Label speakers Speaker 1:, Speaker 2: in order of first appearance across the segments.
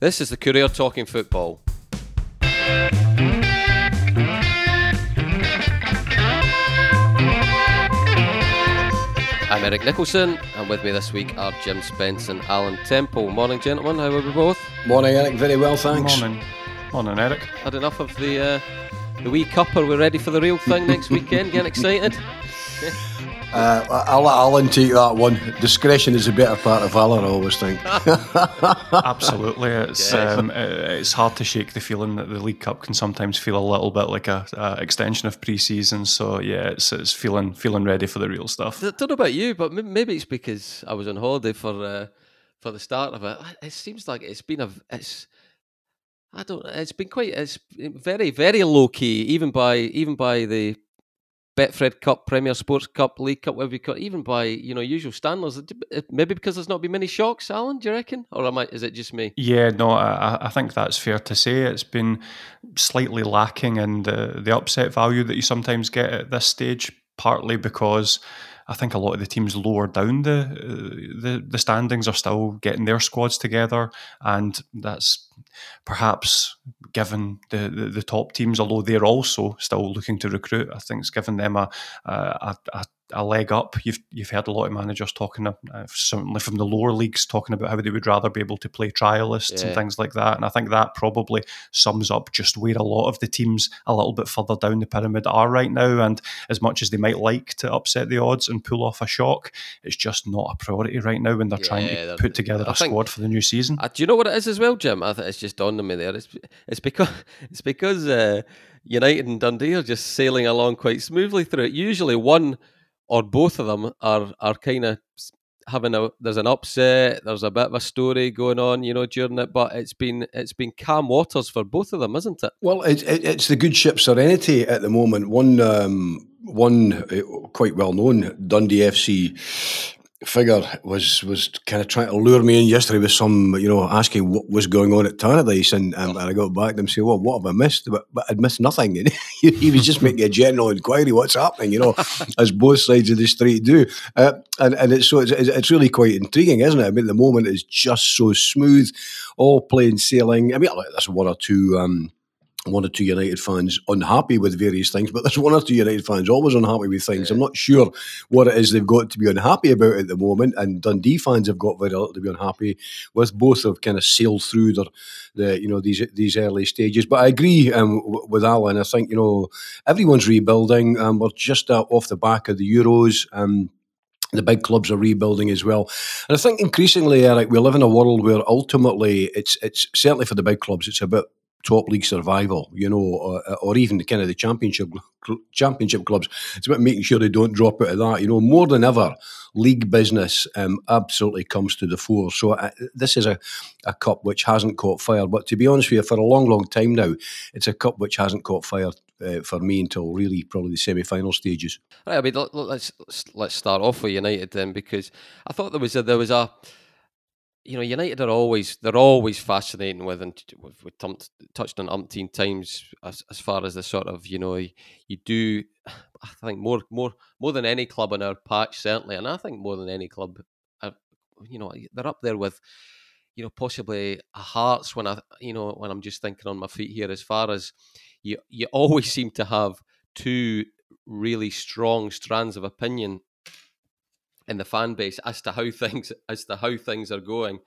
Speaker 1: This is the Courier Talking Football. I'm Eric Nicholson, and with me this week are Jim Spence and Alan Temple. Morning, gentlemen. How are we both?
Speaker 2: Morning, Eric. Very well, thanks.
Speaker 3: Morning, morning, Eric.
Speaker 1: Had enough of the uh, the wee cup? Are we ready for the real thing next weekend? Getting excited?
Speaker 2: Uh, I'll let Alan take that one. Discretion is a better part of valour, I always think.
Speaker 3: Absolutely, it's
Speaker 1: Yes.
Speaker 3: um, uh, it's hard to shake the feeling that the League Cup can sometimes feel a little bit like a, a extension of pre-season. So yeah, it's it's feeling feeling ready for the real stuff.
Speaker 1: I don't know about you, but maybe it's because I was on holiday for uh, for the start of it. It seems like it's been a it's I don't it's been quite it's very very low key even by even by the Betfred Cup, Premier Sports Cup, League Cup, whatever you call it, even by you know usual standards. Maybe because there's not been many shocks, Alan. Do you reckon, or am I? Is it just me?
Speaker 3: Yeah, no, I, I think that's fair to say. It's been slightly lacking in the the upset value that you sometimes get at this stage, partly because. I think a lot of the teams lower down the uh, the the standings are still getting their squads together, and that's perhaps given the, the, the top teams, although they're also still looking to recruit. I think it's given them a a, a, a leg up. You've you've heard a lot of managers talking, uh, certainly from the lower leagues, talking about how they would rather be able to play trialists
Speaker 1: Yeah.
Speaker 3: and things like that. And I think that probably sums up just where a lot of the teams a little bit further down the pyramid are right now. And as much as they might like to upset the odds and pull off a shock, it's just not a priority right now when they're trying
Speaker 1: Yeah, they're-
Speaker 3: to put together
Speaker 1: I
Speaker 3: a
Speaker 1: think-
Speaker 3: squad for the new season.
Speaker 1: Uh, do you know what it is as well, Jim? I think it's just dawned on me there. It's it's because it's because uh, United and Dundee are just sailing along quite smoothly through it. Usually, one or both of them are are kind of having a there's an upset. There's a bit of a story going on, you know, during it. But it's been it's been calm waters for both of them, isn't it?
Speaker 2: well, it, it, it's the good ship Serenity at the moment. One, um, one uh, quite well known Dundee FC figure was was kind of trying to lure me in yesterday with some, you know, asking what was going on at Tannadice, and, and I got back to him saying, "Well, what have I missed?" But, but I'd missed nothing. And he, he was just making a general inquiry, "What's happening?" You know, as both sides of the street do, uh, and and it's so it's, it's it's really quite intriguing, isn't it? I mean, the moment is just so smooth, all plain sailing. I mean, like, there's one or two. Um, one or two United fans unhappy with various things, but there's one or two United fans always unhappy with things. I'm not sure what it is they've got to be unhappy about at the moment, and Dundee fans have got very little to be unhappy with. Both have kind of sailed through their, the you know these these early stages. But I agree um, with Alan. I think you know everyone's rebuilding. Um, we're just uh, off the back of the Euros. Um, the big clubs are rebuilding as well, and I think increasingly, Eric, we live in a world where ultimately it's it's certainly for the big clubs, it's about top league survival, you know, or, or even the kind of the championship championship clubs. It's about making sure they don't drop out of that. You know, more than ever, league business um, absolutely comes to the fore. So uh, this is a, a cup which hasn't caught fire. But to be honest with you, for a long, long time now, it's a cup which hasn't caught fire uh, for me until really probably the semi-final stages.
Speaker 1: Right, I mean, let- let's let's- let's start off with United then, because I thought there was a there was a, you know, United are always they're always fascinating with, and we've, touched on umpteen times as as far as the sort of you know you do, I think more more more than any club on our patch certainly, and I think more than any club, uh, you know, they're up there with. You know, possibly Hearts when I, you know, when I'm just thinking on my feet here, as far as you, you always seem to have two really strong strands of opinion in the fan base as to how things as to how things are going.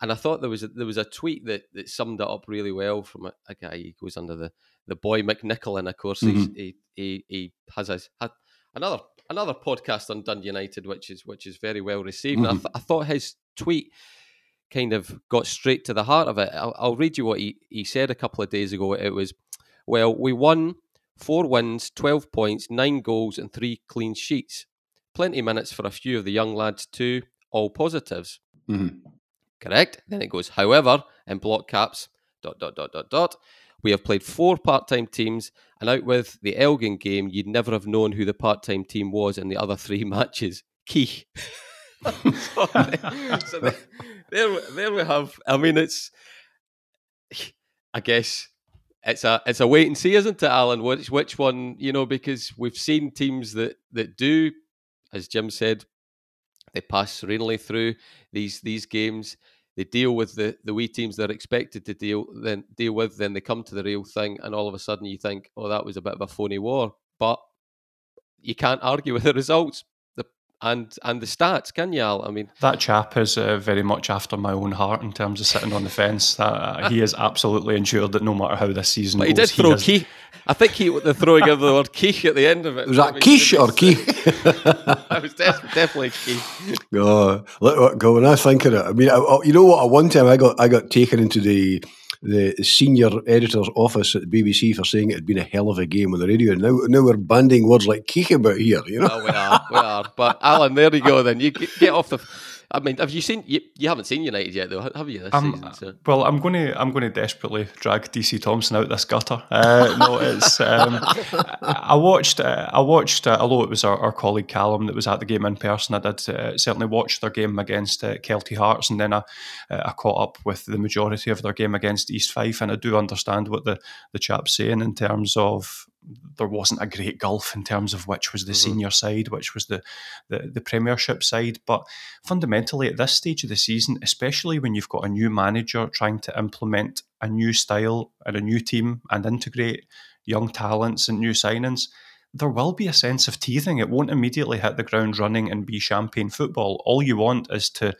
Speaker 1: And I thought there was a, there was a tweet that, that summed it up really well from a, a guy who goes under the, the boy McNichol, and of course he's, mm-hmm. he, he he has a, had another another podcast on Dundee United, which is which is very well received. And I, mm-hmm. th- I thought his tweet kind of got straight to the heart of it. I'll, I'll read you what he, he said a couple of days ago. It was, well, we won four wins, 12 points, nine goals, and three clean sheets. Plenty minutes for a few of the young lads, too. All positives.
Speaker 2: Mhm.
Speaker 1: Correct. Then it goes, however, in block caps, dot, dot, dot, dot, dot. We have played four part time teams, and out with the Elgin game, you'd never have known who the part time team was in the other three matches. Key. so, so there, there we have. I mean, it's. I guess it's a it's a wait and see, isn't it, Alan? Which which one you know? Because we've seen teams that that do, as Jim said, they pass serenely through these these games. they deal with the the wee teams they're expected to deal then deal with. Then they come to the real thing, and all of a sudden you think, oh, that was a bit of a phony war. But you can't argue with the results and and the stats, can you, Al? I mean,
Speaker 3: that chap is uh, very much after my own heart in terms of sitting on the fence. Uh, he is absolutely ensured that no matter how this season,
Speaker 1: but he did throw key. I think he the throwing of the word quiche at the end of it.
Speaker 2: Was that quiche or key?
Speaker 1: that was def- definitely key.
Speaker 2: Oh, let what go. When I think of it, I mean, I, you know what? At one time, I got I got taken into the the senior editor's office at the BBC for saying it had been a hell of a game on the radio. And now, now we're banding words like kick about here, you know?
Speaker 1: Well, we are, we are. But Alan, there you go then. You get off the I mean, have you seen? You, you haven't seen United yet, though, have you? This
Speaker 3: um,
Speaker 1: season, so.
Speaker 3: Well, I'm going to I'm going to desperately drag DC Thomson out this gutter. Uh, no, it's um, I watched uh, I watched uh, although it was our, our, colleague Callum that was at the game in person. I did uh, certainly watch their game against uh, Kelty Hearts, and then I, uh, I caught up with the majority of their game against East Fife, and I do understand what the the chap's saying in terms of there wasn't a great gulf in terms of which was the mm-hmm. senior side, which was the, the, the Premiership side. But fundamentally, at this stage of the season, especially when you've got a new manager trying to implement a new style and a new team and integrate young talents and new signings, there will be a sense of teething. It won't immediately hit the ground running and be champagne football. All you want is to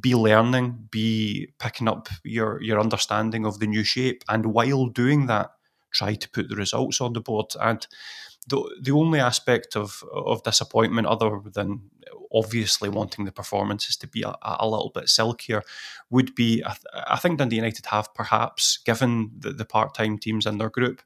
Speaker 3: be learning, be picking up your your understanding of the new shape, and while doing that, try to put the results on the board. And the the only aspect of of disappointment, other than obviously wanting the performances to be a, a little bit silkier, would be I, th- I, think Dundee United have perhaps given the, the part time teams in their group.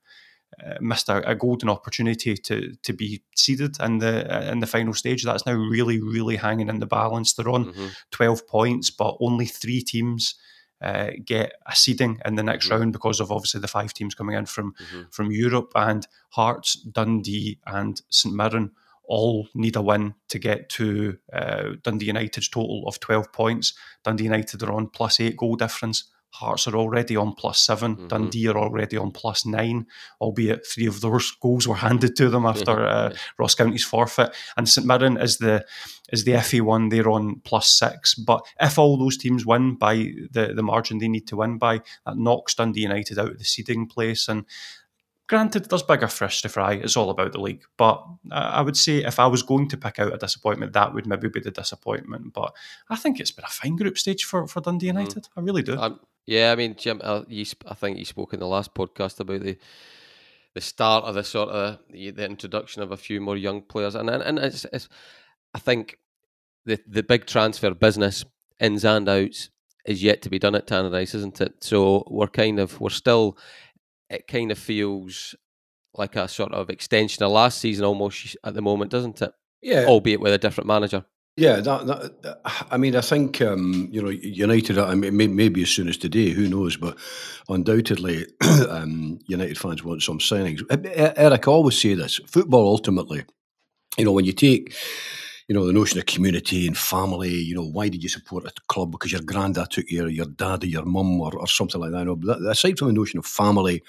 Speaker 3: Uh, missed a, a, golden opportunity to to be seeded in the in the final stage. That's now really really hanging in the balance. They're on mm-hmm. twelve points, but only three teams uh, get a seeding in the next mm-hmm. round because of obviously the five teams coming in from mm-hmm. from Europe and Hearts, Dundee, and St Mirren all need a win to get to uh, Dundee United's total of twelve points. Dundee United are on plus eight goal difference. Hearts are already on plus 7 mm-hmm. Dundee are already on plus nine, albeit three of those goals were handed to them after uh, Ross County's forfeit. And St Mirren is the is the FA one. They're on plus six. But if all those teams win by the the margin they need to win by, that knocks Dundee United out of the seeding place. And Granted, there's bigger fish to fry. It's all about the league. But I would say if I was going to pick out a disappointment, that would maybe be the disappointment. But I think it's been a fine group stage for, for Dundee mm. United. Mm. I really do. Um,
Speaker 1: yeah, I mean, Jim, uh, you, I think you spoke in the last podcast about the the start of the sort of the, the introduction of a few more young players, and and, and it's, it's, I think the the big transfer business ins and outs is yet to be done at Tannadice, isn't it? So we're kind of we're still it kind of feels like a sort of extension of last season almost at the moment, doesn't it?
Speaker 2: Yeah.
Speaker 1: Albeit with a different manager.
Speaker 2: Yeah, that, that, I mean, I think um, you know United. I mean, maybe as soon as today, who knows? But undoubtedly, um, United fans want some signings. Eric, I always say this: football ultimately, you know, when you take you know, the notion of community and family, you know, why did you support a club? Because your granddad took you, or your dad, or your mum, or, or something like that. No, but that, aside from the notion of family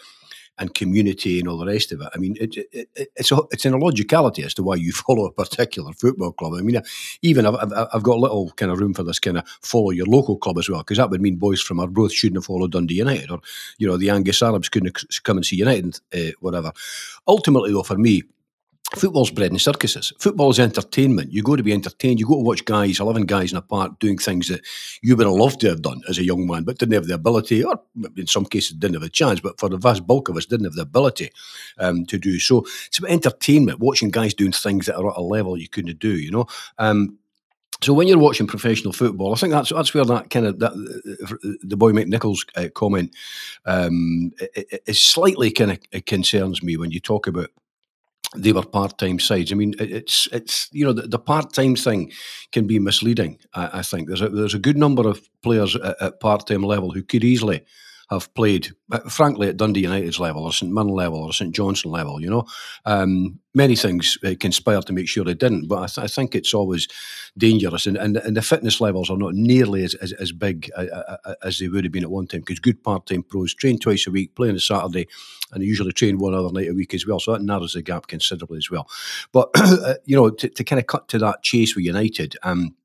Speaker 2: and community and all the rest of it, I mean, it, it, it, it's a, it's an illogicality as to why you follow a particular football club. I mean, even I've, I've, got a little kind of room for this kind of follow your local club as well, because that would mean boys from our Arbroath shouldn't have followed Dundee United, or, you know, the Angus Arabs couldn't have come and see United, uh, whatever. Ultimately, though, for me, Football's bread in circuses. Football is entertainment. You go to be entertained. You go to watch guys, 11 guys in a park doing things that you would have loved to have done as a young man, but didn't have the ability, or in some cases didn't have a chance, but for the vast bulk of us, didn't have the ability um, to do. So it's about entertainment, watching guys doing things that are at a level you couldn't do, you know. Um, so when you're watching professional football, I think that's that's where that kind of that the boy McNichols uh, comment um, is slightly kind of concerns me when you talk about they were part-time sides. I mean, it's it's you know the, the part-time thing can be misleading. I, I, think there's a there's a good number of players at, at part-time level who could easily have played, uh, frankly, at Dundee United's level or St Mirren level or St Johnstone level. You know, um, many things uh, conspire to make sure they didn't, but I, th- I think it's always dangerous, and, and, and the fitness levels are not nearly as as, as big uh, uh, as they would have been at one time. Because good part-time pros train twice a week, play on a Saturday, and they usually train one other night a week as well. So that narrows the gap considerably as well. But you know, to, to kind of cut to that chase with United. Um,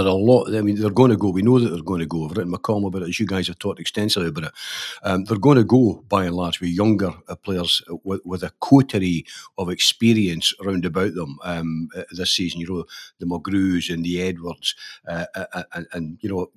Speaker 2: are a lot. I mean, they're going to go. We know that they're going to go. I've written my about it, as you guys have talked extensively about it. Um, they're going to go by and large with younger uh, players with, with, a coterie of experience around about them um, uh, this season. You know, the Mulgrews and the Edwards, uh, uh and, and, you know.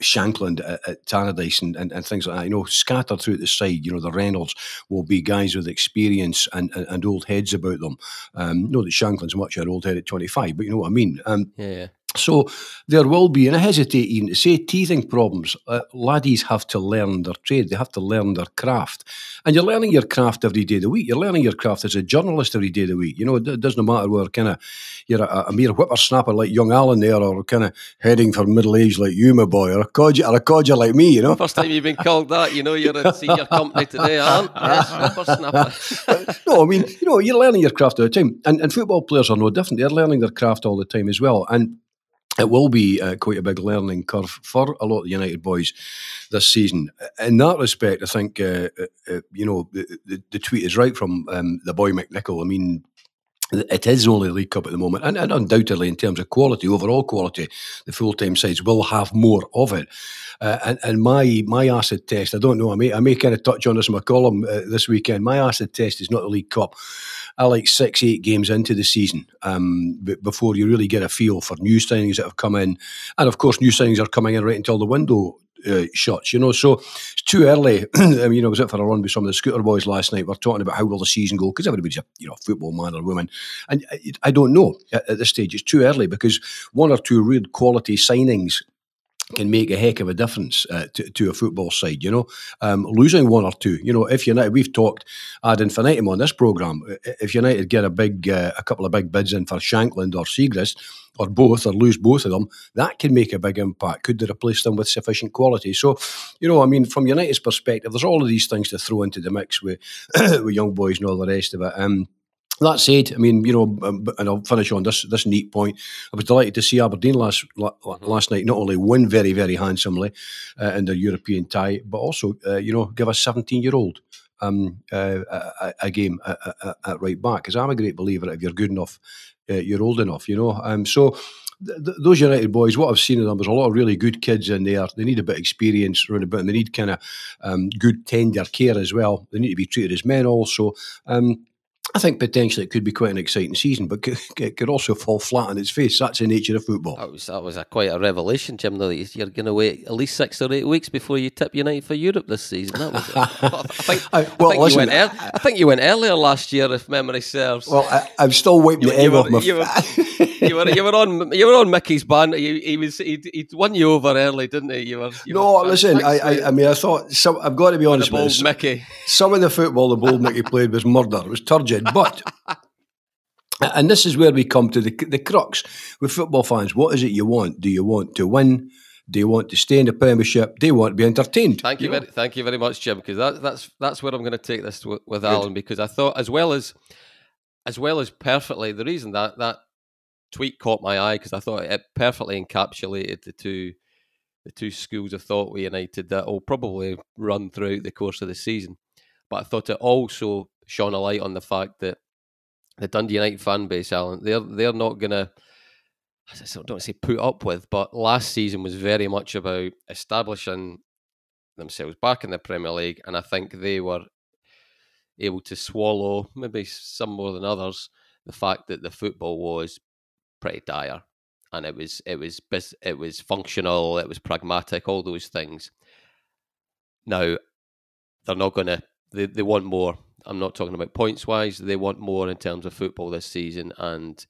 Speaker 2: Shankland at, Tannadice and, and, and, things like that, you know, scattered through the side, you know, the Reynolds will be guys with experience and, and, and old heads about them. Um, know that Shankland's much an old head at 25, but you know what I mean.
Speaker 1: Um, yeah.
Speaker 2: So there will be, and I hesitate even to say teething problems. Uh, laddies have to learn their trade, they have to learn their craft. And you're learning your craft every day of the week. You're learning your craft as a journalist every day of the week. You know, it doesn't matter whether kind of you're a, a, mere whippersnapper like young Alan there, or kind of heading for middle age like you, my boy, or a codger, or a codger like me, you know.
Speaker 1: First time you've been called that, you know, you're in senior company today, Alan. Yes, whippersnapper.
Speaker 2: no, I mean, you know, you're learning your craft all the time. And, and football players are no different. They're learning their craft all the time as well. And it will be uh, quite a big learning curve for a lot of the United boys this season. In that respect, I think uh, uh, uh you know the, the, the, tweet is right from um, the boy McNichol. I mean, it is only League Cup at the moment, and, and, undoubtedly in terms of quality, overall quality, the full time sides will have more of it. Uh, and, and, my my acid test, I don't know, I may I may kind of touch on this in my column uh, this weekend. My acid test is not the League Cup. I like six, eight games into the season um, before you really get a feel for new signings that have come in, and of course, new signings are coming in right until the window uh, shots, you know. So it's too early. I mean, I was out for a run with some of the scooter boys last night. We're talking about how will the season go because everybody's a you know football man or woman, and I don't know at, at this stage. It's too early because one or two real quality signings can make a heck of a difference uh, to, to, a football side, you know. Um, losing one or two, you know, if United, we've talked ad infinitum on this programme, if United get a big, uh, a couple of big bids in for Shankland or Siegrist, or both, or lose both of them, that can make a big impact. Could they replace them with sufficient quality? So, you know, I mean, from United's perspective, there's all of these things to throw into the mix with, with young boys and all the rest of it. Um, that said, I mean, you know, um, and I'll finish on this this neat point. I was delighted to see Aberdeen last last night not only win very very handsomely uh, in their European tie, but also uh, you know give a 17 year old um, uh, a, a, game at, at, at, right back. Because I'm a great believer that if you're good enough, uh, you're old enough. You know, um, so. Those United boys, what I've seen of them, there's a lot of really good kids in there. They need a bit of experience around about, and they need kind of um, good tender care as well. They need to be treated as men also. Um, I think potentially it could be quite an exciting season, but it could also fall flat on its face. That's the nature of football.
Speaker 1: That was that was a quite a revelation, Jim. Though you're going to wait at least six or eight weeks before you tip United for Europe this season. That was. I think. I, well, I think listen, you went early, I think you went earlier last year, if memory serves.
Speaker 2: Well, I, am still waiting the egg off my.
Speaker 1: You were, you were, you were on you were on Mickey's band. He, he was he he won you over early, didn't he? You were. You
Speaker 2: no,
Speaker 1: were
Speaker 2: listen. I, I, I mean I thought some. I've got to be honest with
Speaker 1: you. Mickey.
Speaker 2: Some of the football the bold Mickey played was murder. It was turgid, but. And this is where we come to the, the crux with football fans. What is it you want? Do you want to win? Do you want to stay in the Premiership? Do you want to be entertained?
Speaker 1: Thank you, you very, thank you very much, Jim. Because that, that's that's where I'm going to take this with, with Alan. Because I thought, as well as as well as perfectly, the reason that that tweet caught my eye because I thought it perfectly encapsulated the two the two schools of thought we United that will probably run throughout the course of the season. But I thought it also shone a light on the fact that the Dundee United fan base, Alan, they're they're not gonna. I don't say put up with, but last season was very much about establishing themselves back in the Premier League, and I think they were able to swallow, maybe some more than others, the fact that the football was pretty dire, and it was it was it was functional, it was pragmatic, all those things. Now, they're not going to. They, they want more. I'm not talking about points wise. They want more in terms of football this season, and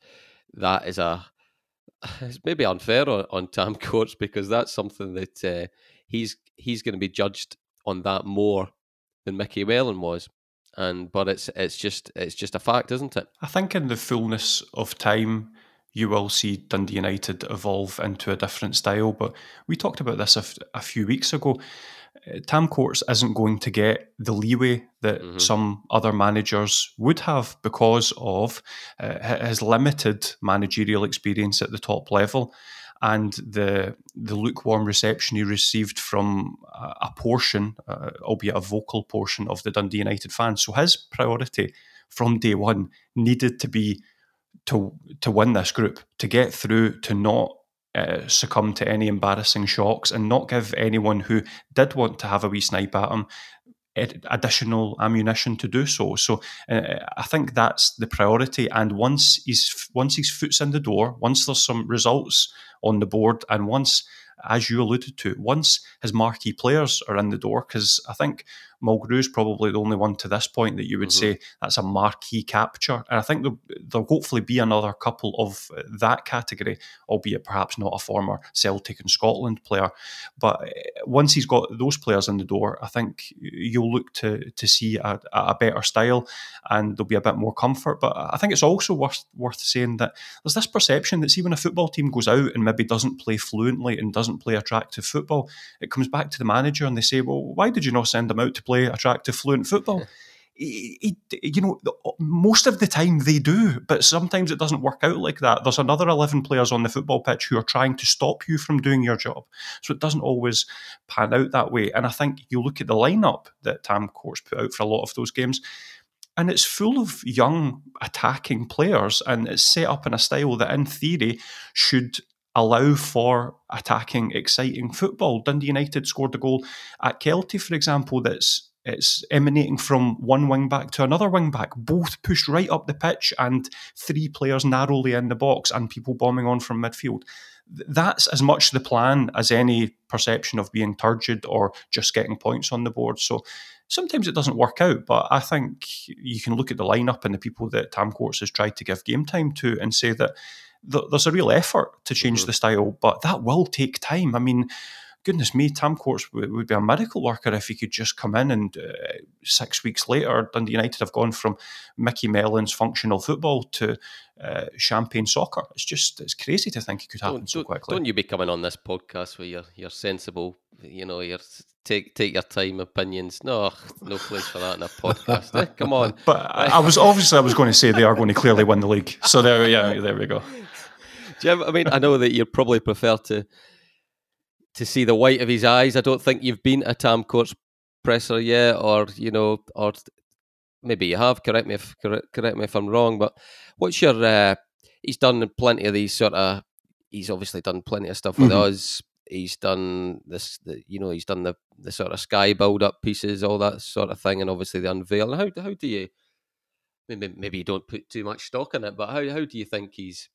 Speaker 1: that is a it's maybe unfair on, on Tam Courts because that's something that uh, he's he's going to be judged on that more than Mickey Mellon was. And but it's it's just it's just a fact, isn't it?
Speaker 3: I think in the fullness of time, you will see Dundee United evolve into a different style. But we talked about this a, f- a few weeks ago. Tam Courts isn't going to get the leeway that mm-hmm. some other managers would have because of uh, his limited managerial experience at the top level and the the lukewarm reception he received from a, a portion, uh, albeit a vocal portion, of the Dundee United fans. So his priority from day one needed to be to to win this group, to get through, to not uh, succumb to any embarrassing shocks and not give anyone who did want to have a wee snipe at him additional ammunition to do so. So uh, I think that's the priority. And once he's once his foot's in the door, once there's some results on the board, and once as you alluded to, once his marquee players are in the door, because I think Mulgrew is probably the only one to this point that you would mm-hmm. say that's a marquee capture. And I think there'll, there'll, hopefully be another couple of that category, albeit perhaps not a former Celtic and Scotland player. But eh, once he's got those players in the door, I think you'll look to to see a, a better style and there'll be a bit more comfort. But I think it's also worth worth saying that there's this perception that see when a football team goes out and maybe doesn't play fluently and doesn't play attractive football, it comes back to the manager and they say, well, why did you not send them out to play attractive, fluent football. He, he, you know, most of the time they do, but sometimes it doesn't work out like that. There's another 11 players on the football pitch who are trying to stop you from doing your job. So it doesn't always pan out that way. And I think you look at the lineup that Tam Courts put out for a lot of those games, and it's full of young attacking players, and it's set up in a style that, in theory, should allow for attacking, exciting football. Dundee United scored a goal at Kelty, for example, that's it's emanating from one wing back to another wing back, both pushed right up the pitch and three players narrowly in the box and people bombing on from midfield. That's as much the plan as any perception of being turgid or just getting points on the board. So sometimes it doesn't work out, but I think you can look at the lineup and the people that Tam Courts has tried to give game time to and say that there's a real effort to change mm-hmm. the style, but that will take time. I mean, goodness me, Tam Courts would, would be a miracle worker if he could just come in and uh, six weeks later, Dundee United have gone from Mickey Mellon's functional football to uh, champagne soccer. It's just it's crazy to think it could happen
Speaker 1: don't,
Speaker 3: so quickly.
Speaker 1: Don't you be coming on this podcast where you're you're sensible, you know, you're take take your time opinions. No, no place for that in a podcast. eh? Come on.
Speaker 3: But I was obviously I was going to say they are going to clearly win the league. So there, yeah, there we go.
Speaker 1: Jim, I mean, I know that you probably prefer to to see the white of his eyes. I don't think you've been a Tam Courts presser yet, or you know, or maybe you have. Correct me if correct, correct me if I'm wrong. But what's your? Uh, he's done plenty of these sort of. He's obviously done plenty of stuff with mm-hmm. us. He's done this, the, you know, he's done the the sort of sky build up pieces, all that sort of thing, and obviously the unveil. How how do you? Maybe maybe you don't put too much stock in it, but how how do you think he's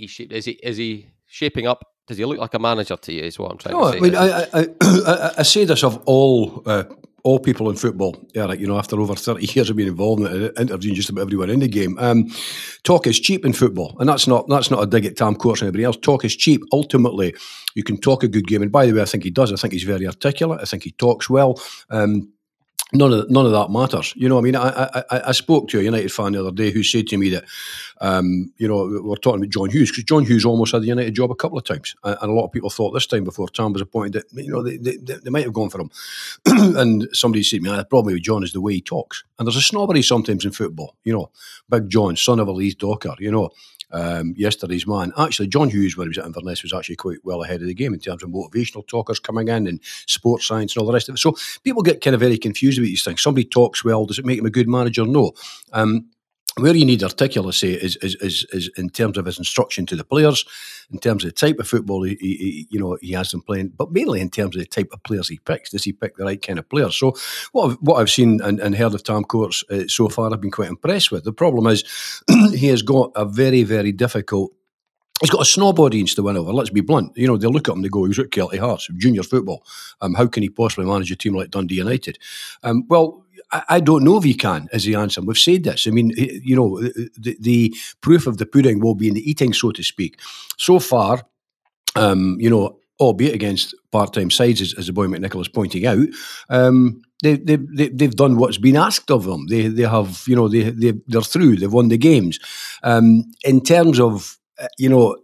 Speaker 1: he's shaped? Is he is he shaping up? Does he look like a manager to you? Is what I'm trying no, to say. I
Speaker 2: mean, I, I, I, I, say this of all uh, all people in football, Eric. You know, after over thirty years of being involved in it, interviewing just about everyone in the game, um, talk is cheap in football, and that's not that's not a dig at Tam Courts or anybody else. Talk is cheap. Ultimately, you can talk a good game, and by the way, I think he does. I think he's very articulate. I think he talks well. Um, none of none of that matters. You know, I mean, I, I, I spoke to a United fan the other day who said to me that, um, you know, we're talking about John Hughes because John Hughes almost had the United job a couple of times, and, a lot of people thought this time before Tam was appointed that you know they, they, they might have gone for him, and somebody said, "Man, the problem with John is the way he talks." And there's a snobbery sometimes in football. You know, Big John, son of a Elise Docker. You know, um, yesterday's man. Actually, John Hughes, when he was at Inverness, was actually quite well ahead of the game in terms of motivational talkers coming in and sports science and all the rest of it. So people get kind of very confused about these things. Somebody talks well, does it make him a good manager? No. Um, where you need articulacy is, is, is, is in terms of his instruction to the players, in terms of the type of football he, he, you know he has them playing, but mainly in terms of the type of players he picks. Does he pick the right kind of players? So what I've, what I've seen and, and heard of Tam Courts uh, so far, I've been quite impressed with. The problem is he has got a very very difficult He's got a snob audience to win over. Let's be blunt. You know, they look at him, they go, he's at Kelty Hearts, junior football. Um, how can he possibly manage a team like Dundee United? Um, well, I, don't know if he can, is the answer. We've said this. I mean, you know, the, the proof of the pudding will be in the eating, so to speak. So far, um, you know, albeit against part-time sides, as, as the boy McNicholl is pointing out, um, they, they, they, they've done what's been asked of them. They, they have, you know, they, they, they're through. They've won the games. Um, in terms of, uh, you know,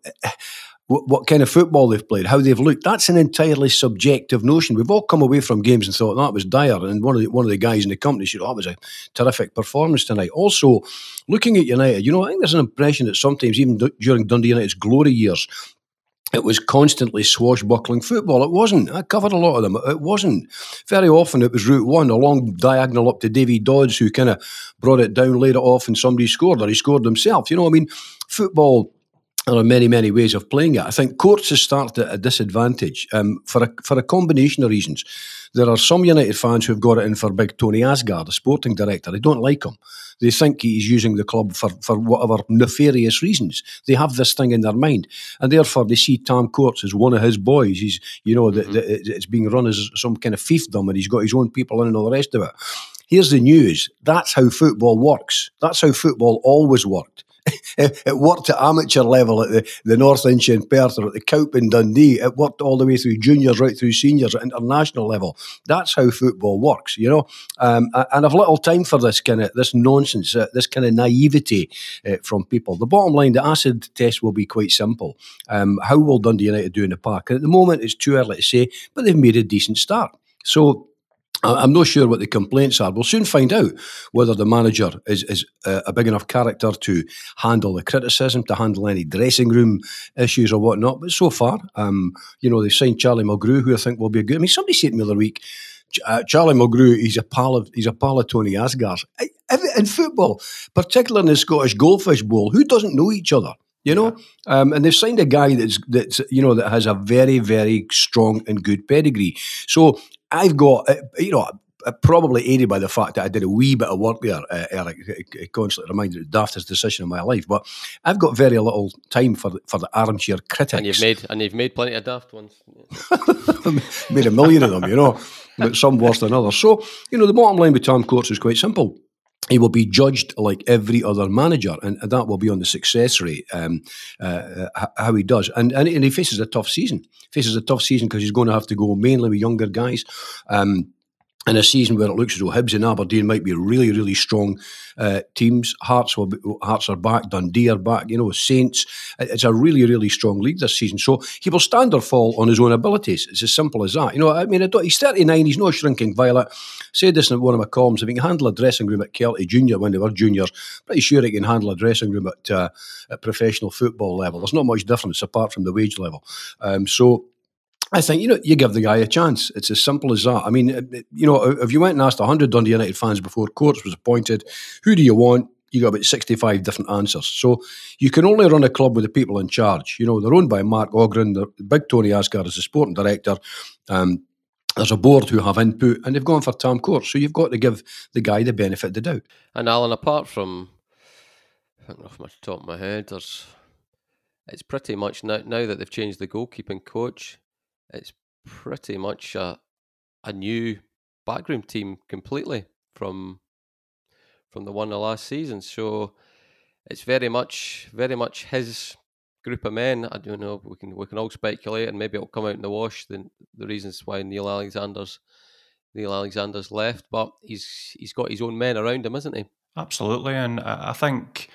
Speaker 2: what, what, kind of football they've played, how they've looked. That's an entirely subjective notion. We've all come away from games and thought that was dire, and one of the, one of the guys in the company said, "Oh, that was a terrific performance tonight." Also, looking at United, you know, I think there's an impression that sometimes, even d- during Dundee United's glory years, it was constantly swashbuckling football. It wasn't. I covered a lot of them. It wasn't. Very often it was route one, a long diagonal up to Davy Dodds, who kind of brought it down, laid it off, and somebody scored, or he scored himself. You know, what I mean, football there are many, many ways of playing it. I think Courts has started at a disadvantage um, for a for a combination of reasons. There are some United fans who've got it in for Big Tony Asgaard, the sporting director. They don't like him. They think he's using the club for, for whatever nefarious reasons. They have this thing in their mind, and therefore they see Tom Courts as one of his boys. He's, you know, mm-hmm. the, the, it's being run as some kind of fiefdom, and he's got his own people in and all the rest of it. Here's the news. That's how football works. That's how football always worked. it worked at amateur level at the, the North Inch in Perth or at the Cowp in Dundee. It worked all the way through juniors, right through seniors at international level. That's how football works, you know. Um, and I've little time for this kind of this nonsense, uh, this kind of naivety uh, from people. The bottom line, the acid test will be quite simple. Um, how will Dundee United do in the park? And at the moment, it's too early to say, but they've made a decent start. So I'm not sure what the complaints are. We'll soon find out whether the manager is, is a big enough character to handle the criticism, to handle any dressing room issues or whatnot. But so far, um, you know, they've signed Charlie Mulgrew, who I think will be a good. I mean, somebody said to me the other week, uh, Charlie Mulgrew, he's a pal of he's a pal of Tony Asgaard. In football, particularly in the Scottish Goldfish Bowl, who doesn't know each other? You know, yeah. um, and they've signed a guy that's that's you know that has a very very strong and good pedigree. So I've got, uh, you know, probably aided by the fact that I did a wee bit of work there, uh, Eric, It constantly reminded the daftest decision of my life. But I've got very little time for for the armchair critics.
Speaker 1: And you've made and you've made plenty of daft ones.
Speaker 2: made a million of them, you know, but some worse than others. So you know, the bottom line with Tom Courts is quite simple he will be judged like every other manager, and, that will be on the success rate, um, uh, how he does. And, and, and he faces a tough season. Faces a tough season because he's going to have to go mainly with younger guys. Um, in a season where it looks as though Hibs and Aberdeen might be really, really strong uh, teams. Hearts will be, Hearts are back, Dundee are back. You know, Saints. It's a really, really strong league this season. So he will stand or fall on his own abilities. It's as simple as that. You know, I mean, he's thirty nine. He's no shrinking violet. Said this in one of my columns. If he can handle a dressing room at Kelty Junior when they were juniors, pretty sure he can handle a dressing room at, uh, at professional football level. There's not much difference apart from the wage level. Um, so I think you know you give the guy a chance. It's as simple as that. I mean, uh, you know, if you went and asked hundred Dundee United fans before Courts was appointed, who do you want? You got about sixty-five different answers. So you can only run a club with the people in charge. You know, they're owned by Mark Ogren. The big Tony Asgaard is the sporting director. Um, there's a board who have input, and they've gone for Tam Courts. So you've got to give the guy the benefit of the doubt.
Speaker 1: And Alan, apart from, I know off my top of my head, there's it's pretty much now, now that they've changed the goalkeeping coach it's pretty much a a new backroom team completely from from the one of last season. So it's very much very much his group of men. I don't know. We can we can all speculate, and maybe it'll come out in the wash. The the reasons why Neil Alexander's Neil Alexander's left, but he's he's got his own men around him, isn't he?
Speaker 3: Absolutely, and I think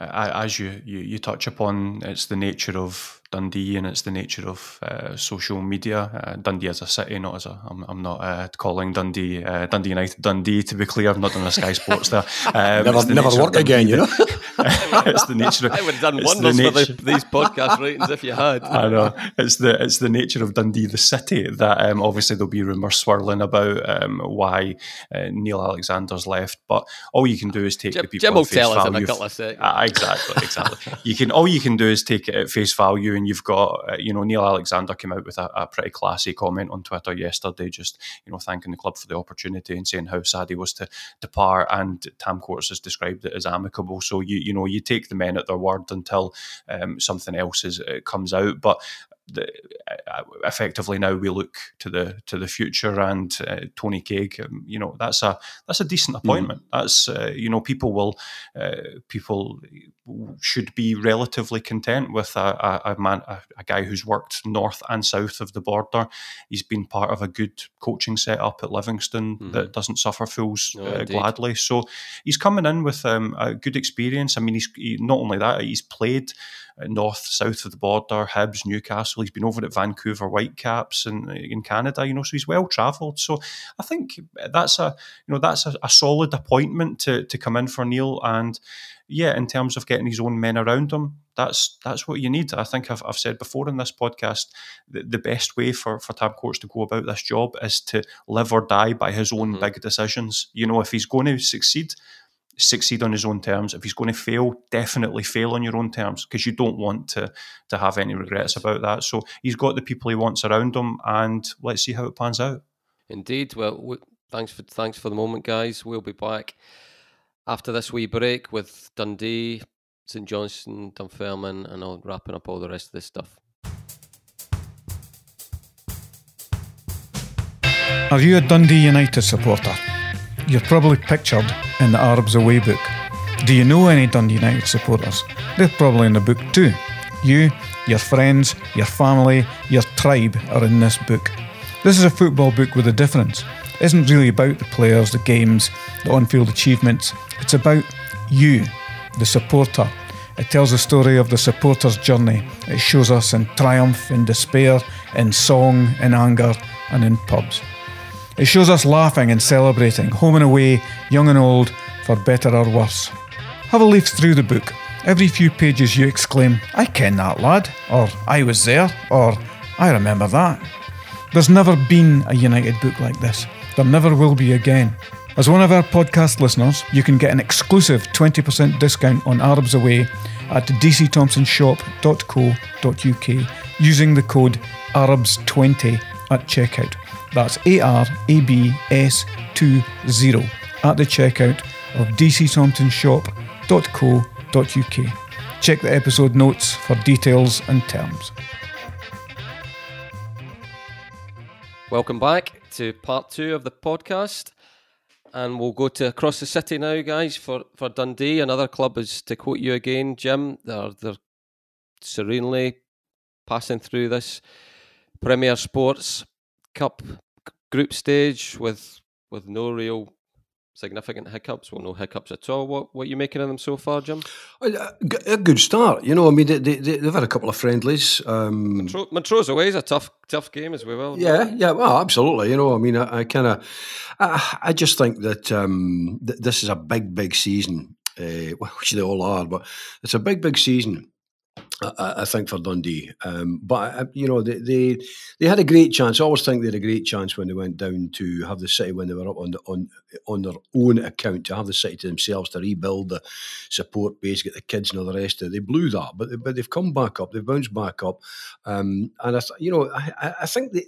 Speaker 3: uh, as you, you you touch upon, it's the nature of Dundee and it's the nature of uh, social media. Uh, Dundee as a city, not as a. I'm, I'm not uh, calling Dundee uh, Dundee United Dundee. To be clear, I've not done a Sky Sports there.
Speaker 2: Um, never the never work again, you know.
Speaker 3: it's the nature. Of,
Speaker 1: I would have done wonders the nature, for the, these podcast ratings if you had.
Speaker 3: I know it's the it's the nature of Dundee, the city, that um, obviously there'll be rumours swirling about um, why uh, Neil Alexander's left. But all you can do is take
Speaker 1: Jim,
Speaker 3: the people.
Speaker 1: Jim will tell us in a couple of seconds.
Speaker 3: Uh, exactly, exactly. you can all you can do is take it at face value and you've got, uh, you know, Neil Alexander came out with a, a, pretty classy comment on Twitter yesterday, just, you know, thanking the club for the opportunity and saying how sad he was to depart. And Tam Courts has described it as amicable. So, you, you know, you take the men at their word until um, something else is, uh, comes out. But the, uh, effectively now we look to the to the future and uh, Tony Caig um, you know that's a that's a decent mm-hmm. appointment mm. that's uh, you know people will uh, people should be relatively content with a, a, a man a, a, guy who's worked north and south of the border he's been part of a good coaching setup at Livingston mm-hmm. that doesn't suffer fools no, uh, gladly so he's coming in with um, a good experience I mean he's he, not only that he's played north, south of the border, Hibs, Newcastle. He's been over at Vancouver Whitecaps in, in Canada, you know, so he's well travelled. So I think that's a, you know, that's a, a solid appointment to, to come in for Neil. And yeah, in terms of getting his own men around him, that's that's what you need. I think I've, I've said before in this podcast the, the best way for, for Tam Courts to go about this job is to live or die by his own mm-hmm. big decisions. You know, if he's going to succeed, succeed on his own terms. If he's going to fail, definitely fail on your own terms because you don't want to to have any regrets about that. So he's got the people he wants around him, and let's see how it pans out.
Speaker 1: Indeed. Well, thanks for thanks for the moment, guys. We'll be back after this wee break with Dundee, St Johnstone, Dunfermline, and I'll wrapping up all the rest of this stuff.
Speaker 4: Are you a Dundee United supporter? You're probably pictured in the Arabs Away book. Do you know any Dundee United supporters? They're probably in the book too. You, your friends, your family, your tribe are in this book. This is a football book with a difference. Isn't really about the players, the games, the on field achievements. It's about you, the supporter. It tells the story of the supporter's journey. It shows us in triumph, in despair, in song, in anger, and in pubs. It shows us laughing and celebrating, home and away, young and old, for better or worse. Have a leaf through the book. Every few pages you exclaim, I ken that lad, or I was there, or I remember that. There's never been a United book like this. There never will be again. As one of our podcast listeners, you can get an exclusive 20% discount on Arabs Away at dcthomsonshop.co.uk using the code ARABS20 at checkout. That's A R A B S 20 at the checkout of dcthomsonshop.co.uk. Check the episode notes for details and terms.
Speaker 1: Welcome back to part two of the podcast. And we'll go to across the city now, guys, for, for Dundee. Another club is to quote you again, Jim. They're they're serenely passing through this Premier Sports Cup group stage with with no real significant hiccups. Well, no hiccups at all. What what are you making of them so far, Jim?
Speaker 2: A good start. You know, I mean, they, they, have had a couple of friendlies. Um,
Speaker 1: Montrose, Montrose away is a tough tough game as well.
Speaker 2: Yeah, yeah, well, absolutely. You know, I mean, I, I kind of, I, I, just think that um, th- this is a big, big season. Uh, which they all are, but it's a big, big season I, I, think for Dundee, um, but uh, you know they, they, they had a great chance. I always think they had a great chance when they went down to have the city when they were up on the, on on their own account to have the city to themselves to rebuild the support base, get the kids and all the rest of it. They blew that, but they, but they've come back up. They've bounced back up, um, and I you know I, I think they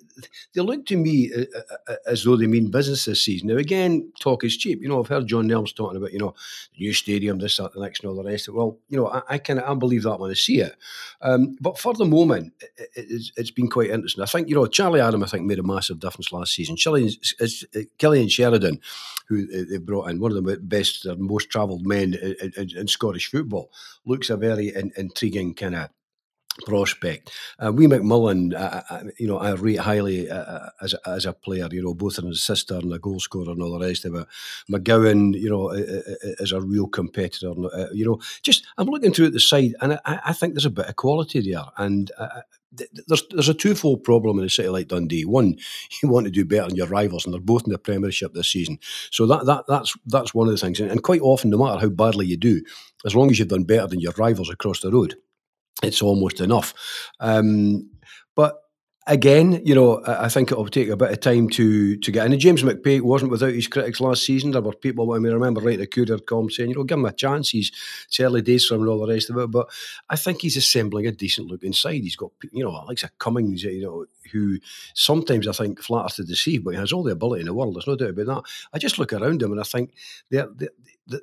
Speaker 2: they look to me uh, uh, as though they mean business this season. Now again, talk is cheap. You know I've heard John Nelms talking about you know new stadium, this that, the next, and all the rest of it. Well, you know I, I of I believe that when I see it. Um, but for the moment, it, it's, it's been quite interesting. I think, you know, Charlie Adam, I think, made a massive difference last season. Cillian, Cillian Sheridan, who they brought in, one of the best, most travelled men in, in, in, Scottish football, looks a very in, intriguing kind of prospect. Uh, Wee McMullan, uh, uh, you know, I rate highly uh, uh, as, a, as a player, you know, both in his sister and a goal scorer and all the rest of it. McGowan, you know, is a real competitor. Uh, you know, just, I'm looking through at the side and I, I think there's a bit of quality there. And there's there's a twofold problem in a city like Dundee. One, you want to do better than your rivals, and they're both in the Premiership this season. So that that that's that's one of the things. And quite often, no matter how badly you do, as long as you've done better than your rivals across the road, it's almost enough. Um, but again, you know, I think it'll take a bit of time to to get in. And James McPake wasn't without his critics last season. There were people, I I remember writing a Courier.com saying, you know, give him a chance. He's it's early days for him and all the rest of it. But I think he's assembling a decent looking side. He's got, you know, like a Cummings, you know, who sometimes I think flatters to deceive, but he has all the ability in the world. There's no doubt about that. I just look around him and I think they're, they're,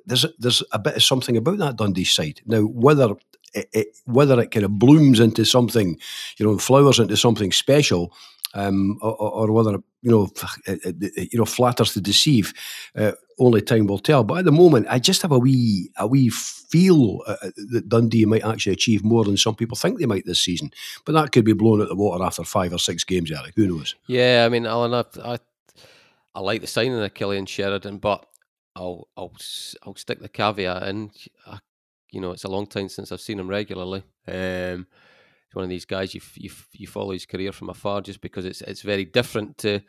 Speaker 2: there's there's a bit of something about that Dundee side. Now, whether it, it, whether it kind of blooms into something, you know, flowers into something special, um, or, or, whether you know, it, you know, flatters to deceive, uh, only time will tell. But at the moment, I just have a wee, a wee feel uh, uh, that Dundee might actually achieve more than some people think they might this season. But that could be blown out the water after five or six games, Eric. Who knows?
Speaker 1: Yeah, I mean, Alan, I, I, I like the signing of Cillian Sheridan, but I'll, I'll, I'll stick the caveat in. I you know, it's a long time since I've seen him regularly. Um, he's one of these guys you, you you follow his career from afar just because it's it's very different to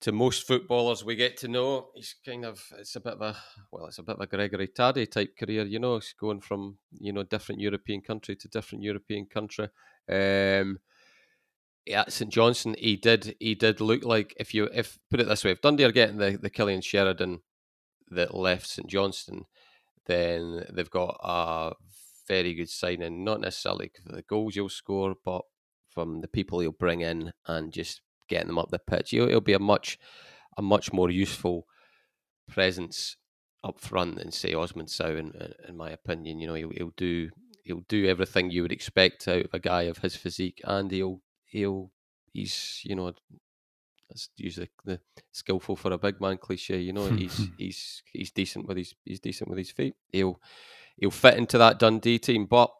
Speaker 1: to most footballers we get to know. He's kind of it's a bit of a well, it's a bit of a Gregory Tade type career. You know, he's going from you know different European country to different European country. Um, yeah, St Johnstone, he did he did look like if you if put it this way, if Dundee are getting the the Cillian Sheridan that left St Johnstone, then they've got a very good signing. Not necessarily for the goals you'll score, but from the people he'll bring in and just getting them up the pitch. He'll be a much a much more useful presence up front than say Osman Sow, in, in my opinion. You know, he'll, he'll do he'll do everything you would expect out of a guy of his physique, and he'll he'll he's you know that's usually the skillful for a big man cliche. You know, he's he's he's decent with his he's decent with his feet. He'll he'll fit into that Dundee team, but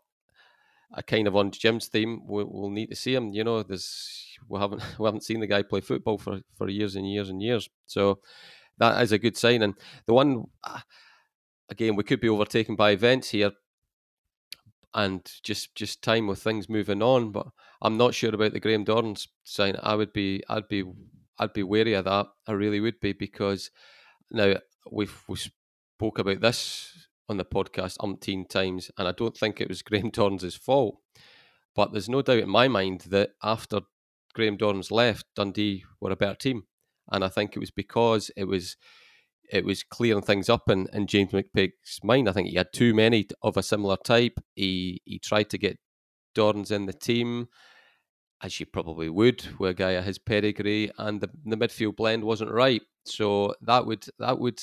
Speaker 1: a kind of on Jim's theme, we'll, we'll need to see him. You know, there's we haven't we haven't seen the guy play football for for years and years and years. So that is a good sign. And the one uh, again, we could be overtaken by events here, and just just time with things moving on. But I'm not sure about the Graham Dorrans sign. I would be I'd be I'd be wary of that. I really would be because now we've we spoke about this on the podcast umpteen times, and I don't think it was Graham Dorrans' fault. But there's no doubt in my mind that after Graham Dorrans left, Dundee were a better team, and I think it was because it was it was clearing things up in, in James McPake's mind. I think he had too many of a similar type. He he tried to get Dorrans in the team, as you probably would with a guy of his pedigree, and the, the midfield blend wasn't right. So that would that would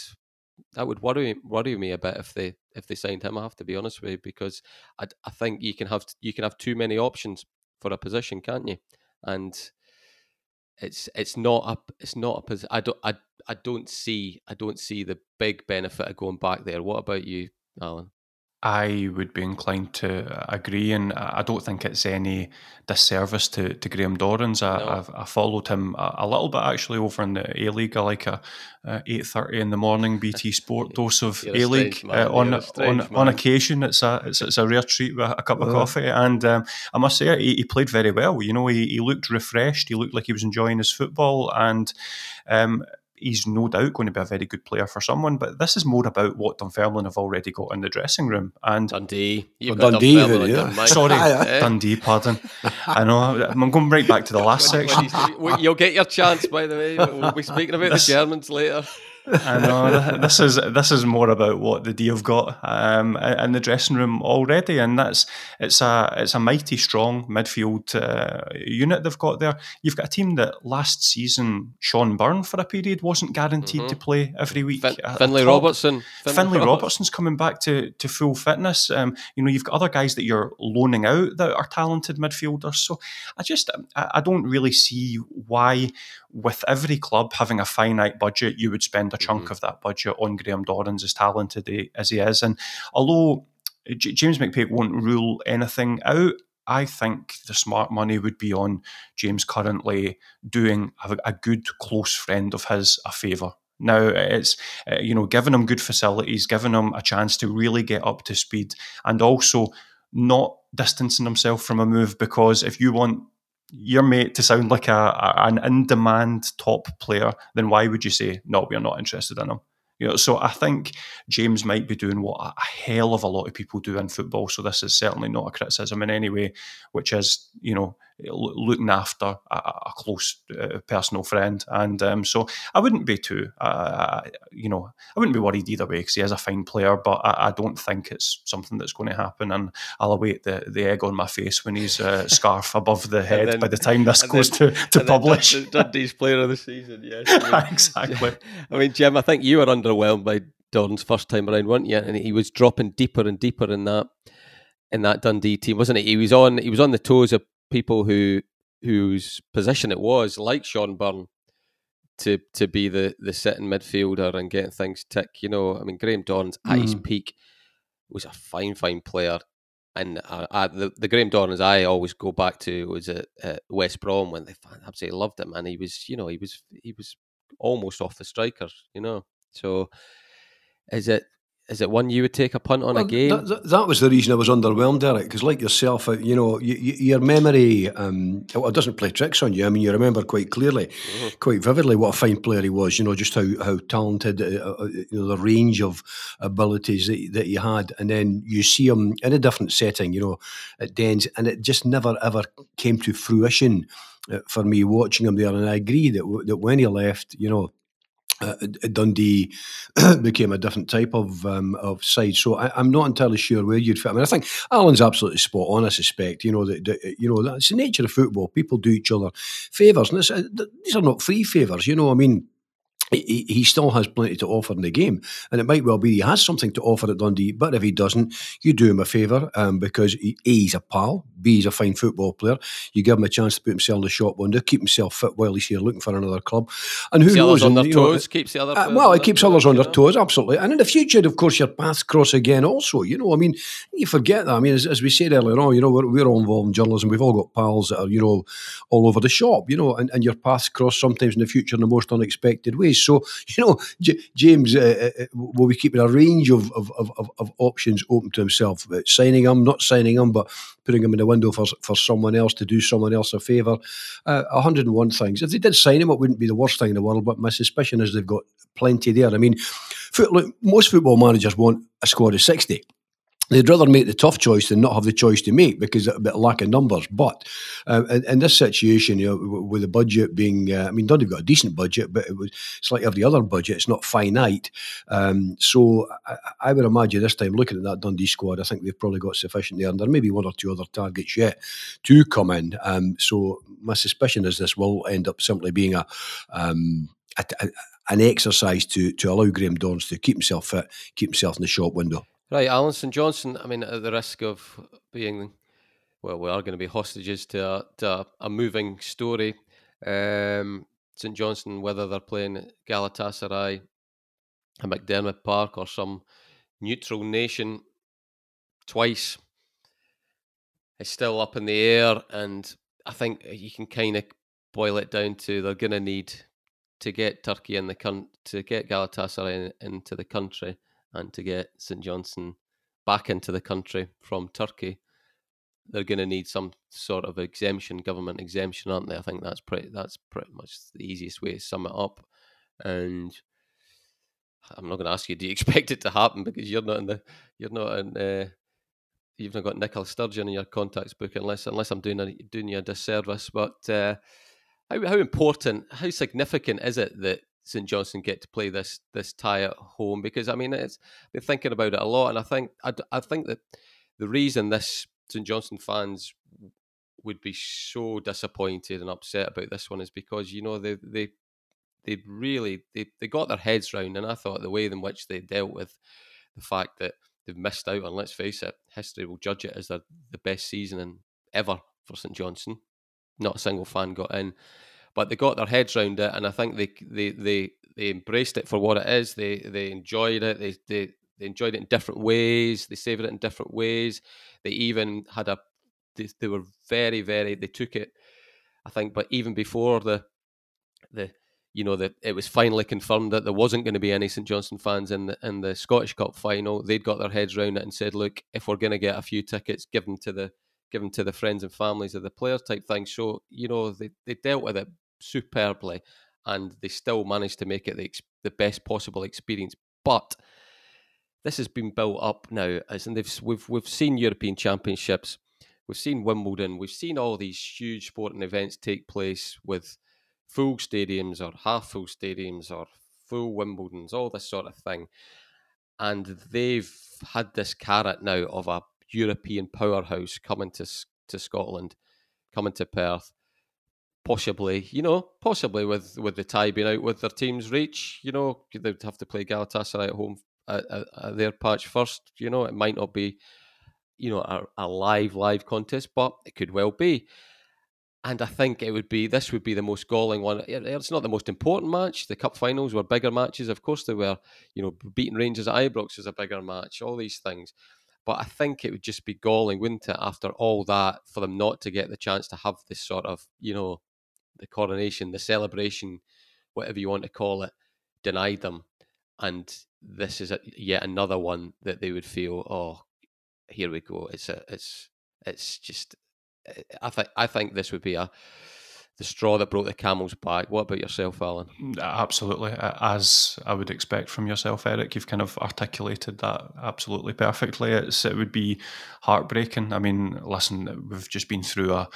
Speaker 1: that would worry worry me a bit if they if they signed him. I have to be honest with you because I, I think you can have you can have too many options for a position, can't you? And it's it's not a it's not a. I don't I I don't see I don't see the big benefit of going back there. What about you, Alan?
Speaker 3: I would be inclined to agree, and I don't think it's any disservice to, to Graham Dorans. I, no. I followed him a, a, little bit actually over in the A League. I like a, a eight thirty in the morning BT Sport dose of A League uh, on on, on occasion. It's a it's, it's, a rare treat with a cup of uh coffee, and um, I must say he, he, played very well. You know, he, he looked refreshed. He looked like he was enjoying his football, and um, he's no doubt going to be a very good player for someone. But this is more about what Dunfermline have already got in the dressing room. And
Speaker 1: Dundee,
Speaker 2: you've well, Dundee, even, yeah.
Speaker 3: sorry, Dundee. Pardon. I know. I'm going right back to the last section.
Speaker 1: You'll get your chance, by the way. We'll be speaking about the Germans later.
Speaker 3: I know this is this is more about what the Dee have got um, in the dressing room already, and that's it's a it's a mighty strong midfield uh, unit they've got there. You've got a team that last season Sean Byrne for a period wasn't guaranteed mm-hmm. to play every week.
Speaker 1: Fin- Finlay Robertson,
Speaker 3: Finlay, Finlay Robertson's coming back to to full fitness. Um, you know you've got other guys that you're loaning out that are talented midfielders. So I just I, I don't really see why with every club having a finite budget, you would spend a chunk mm-hmm. of that budget on Graham Dorrans, as talented as he is. And although J- James McPake won't rule anything out, I think the smart money would be on James currently doing a, a good close friend of his a favour. Now it's uh, you know giving him good facilities, giving him a chance to really get up to speed, and also not distancing himself from a move because if you want your mate to sound like a, a an in demand top player, then why would you say no? We're not interested in him. You know, so I think James might be doing what a hell of a lot of people do in football. So this is certainly not a criticism in any way, which is you know looking after a, a close uh, personal friend. And um, so I wouldn't be too, uh, you know, I wouldn't be worried either way because he is a fine player, but I, I, don't think it's something that's going to happen. And I'll await the, the egg on my face when he's uh, scarf above the head then, by the time this goes then, to, to publish.
Speaker 1: Dundee's player of the season, yes.
Speaker 3: exactly.
Speaker 1: I mean, Jim, I think you were underwhelmed by Dorrans first time around, weren't you? And he was dropping deeper and deeper in that in that Dundee team, wasn't it? He was on he was on the toes of people who whose position it was, like Sean Byrne, to to be the the sitting midfielder and getting things tick. You know, I mean, Graham Dorrans at his mm. peak was a fine, fine player. And uh, uh, the, the Graham Dorrans I always go back to was at, at West Brom when they absolutely loved him, and he was, you know, he was he was almost off the strikers, you know. So, is it is it one you would take a punt on well, again?
Speaker 2: That, that, was the reason I was underwhelmed, Derek, because like yourself, uh, you know, you, you, your memory um, it doesn't play tricks on you. I mean, you remember quite clearly, mm-hmm. quite vividly, what a fine player he was. You know, just how how talented, uh, uh, uh you know, the range of abilities that, that he had, and then you see him in a different setting, you know, at Dens, and it just never ever came to fruition uh, for me watching him there. And I agree that that when he left, you know uh, Dundee became a different type of um, of side. So I, am not entirely sure where you'd fit. I mean, I think Alan's absolutely spot on. I suspect you know that, that you know that's the nature of football. People do each other favours, and uh, these are not free favours. You know, I mean he, he still has plenty to offer in the game. And it might well be he has something to offer at Dundee, but if he doesn't, you do him a favour um, because he, A, he's a pal, B, he's a fine football player. You give him a chance to put himself in the shop window, keep himself fit while he's here looking for another club. And who
Speaker 1: keeps
Speaker 2: knows?
Speaker 1: on
Speaker 2: their
Speaker 1: toes, know, keeps the other
Speaker 2: uh, Well, it keeps others on their toes, absolutely. And in the future, of course, your paths cross again also. You know, I mean, you forget that. I mean, as, as we said earlier on, you know, we're, we're all involved in journalism. We've all got pals that are, you know, all over the shop, you know, and, and your paths cross sometimes in the future in the most unexpected ways. So, you know, J- James uh, uh, uh, will be keeping a range of, of, of, of options open to himself, about signing him, not signing him, but putting him in the window for, for someone else to do someone else a favour. Uh, 101 things. If they did sign him, it wouldn't be the worst thing in the world, but my suspicion is they've got plenty there. I mean, foot, look, most football managers want a squad of 60 they'd rather make the tough choice than not have the choice to make because of a lack of numbers. But uh, in, in, this situation, you know, with the budget being, uh, I mean, Dundee got a decent budget, but it was it's like every other budget; it's not finite. Um, so I, I, would imagine this time, looking at that Dundee squad, I think they've probably got sufficient there, and there may be one or two other targets yet to come in. Um, so my suspicion is this will end up simply being a, um, a, a an exercise to to allow Graham Dorrans to keep himself fit, keep himself in the shop window.
Speaker 1: Right, Alan St Johnstone. I mean, at the risk of being, well, we are going to be hostages to a, to a, moving story. Um, St Johnstone, whether they're playing Galatasaray, a McDiarmid Park, or some neutral nation twice, is still up in the air. And I think you can kind of boil it down to they're going to need to get Turkey in the country, to get Galatasaray in, into the country and to get St Johnstone back into the country from Turkey, they're going to need some sort of exemption, government exemption, aren't they? I think that's pretty that's pretty much the easiest way to sum it up. And I'm not going to ask you, do you expect it to happen because you're not in the you're not in. Uh, you've not got Nicola Sturgeon in your contacts book unless unless I'm doing a, doing you a disservice. But uh, how how important, how significant is it that St Johnstone get to play this this tie at home because I mean it's been thinking about it a lot and I think I, I think that the reason this St Johnstone fans would be so disappointed and upset about this one is because you know they they they really they, they got their heads round and I thought the way in which they dealt with the fact that they've missed out on let's face it history will judge it as the the best season ever for St Johnstone not a single fan got in but they got their heads around it, and I think they they they, they embraced it for what it is. They they enjoyed it. They they they enjoyed it in different ways. They savoured it in different ways. They even had a they, they were very very they took it. I think, but even before the the you know that it was finally confirmed that there wasn't going to be any St Johnstone fans in the in the Scottish Cup final. They'd got their heads around it and said, "Look, if we're going to get a few tickets, give them to the give them to the friends and families of the players type thing." So you know they they dealt with it superbly, and they still managed to make it the, the best possible experience. But this has been built up now, as and they've we've we've seen European Championships, we've seen Wimbledon, we've seen all these huge sporting events take place with full stadiums or half full stadiums or full Wimbledons, all this sort of thing. And they've had this carrot now of a European powerhouse coming to to Scotland, coming to Perth, possibly, you know, possibly with with the tie being out with their team's reach, you know, they'd have to play Galatasaray at home at, at, at, their patch first. You know, it might not be, you know, a, a live live contest, but it could well be. And I think it would be this would be the most galling one. It's not the most important match. The cup finals were bigger matches, of course they were. You know, beating Rangers at Ibrox is a bigger match. All these things. But I think it would just be galling, wouldn't it, after all that, for them not to get the chance to have this sort of, you know, the coronation, the celebration, whatever you want to call it, denied them. And this is a, yet another one that they would feel, oh, here we go. It's a, it's, it's just. Eh, I think I think this would be a the straw that broke the camel's back. What about yourself, Alan?
Speaker 3: Absolutely, as I would expect from yourself, Eric. You've kind of articulated that absolutely perfectly. It's it would be heartbreaking. I mean, listen, we've just been through a.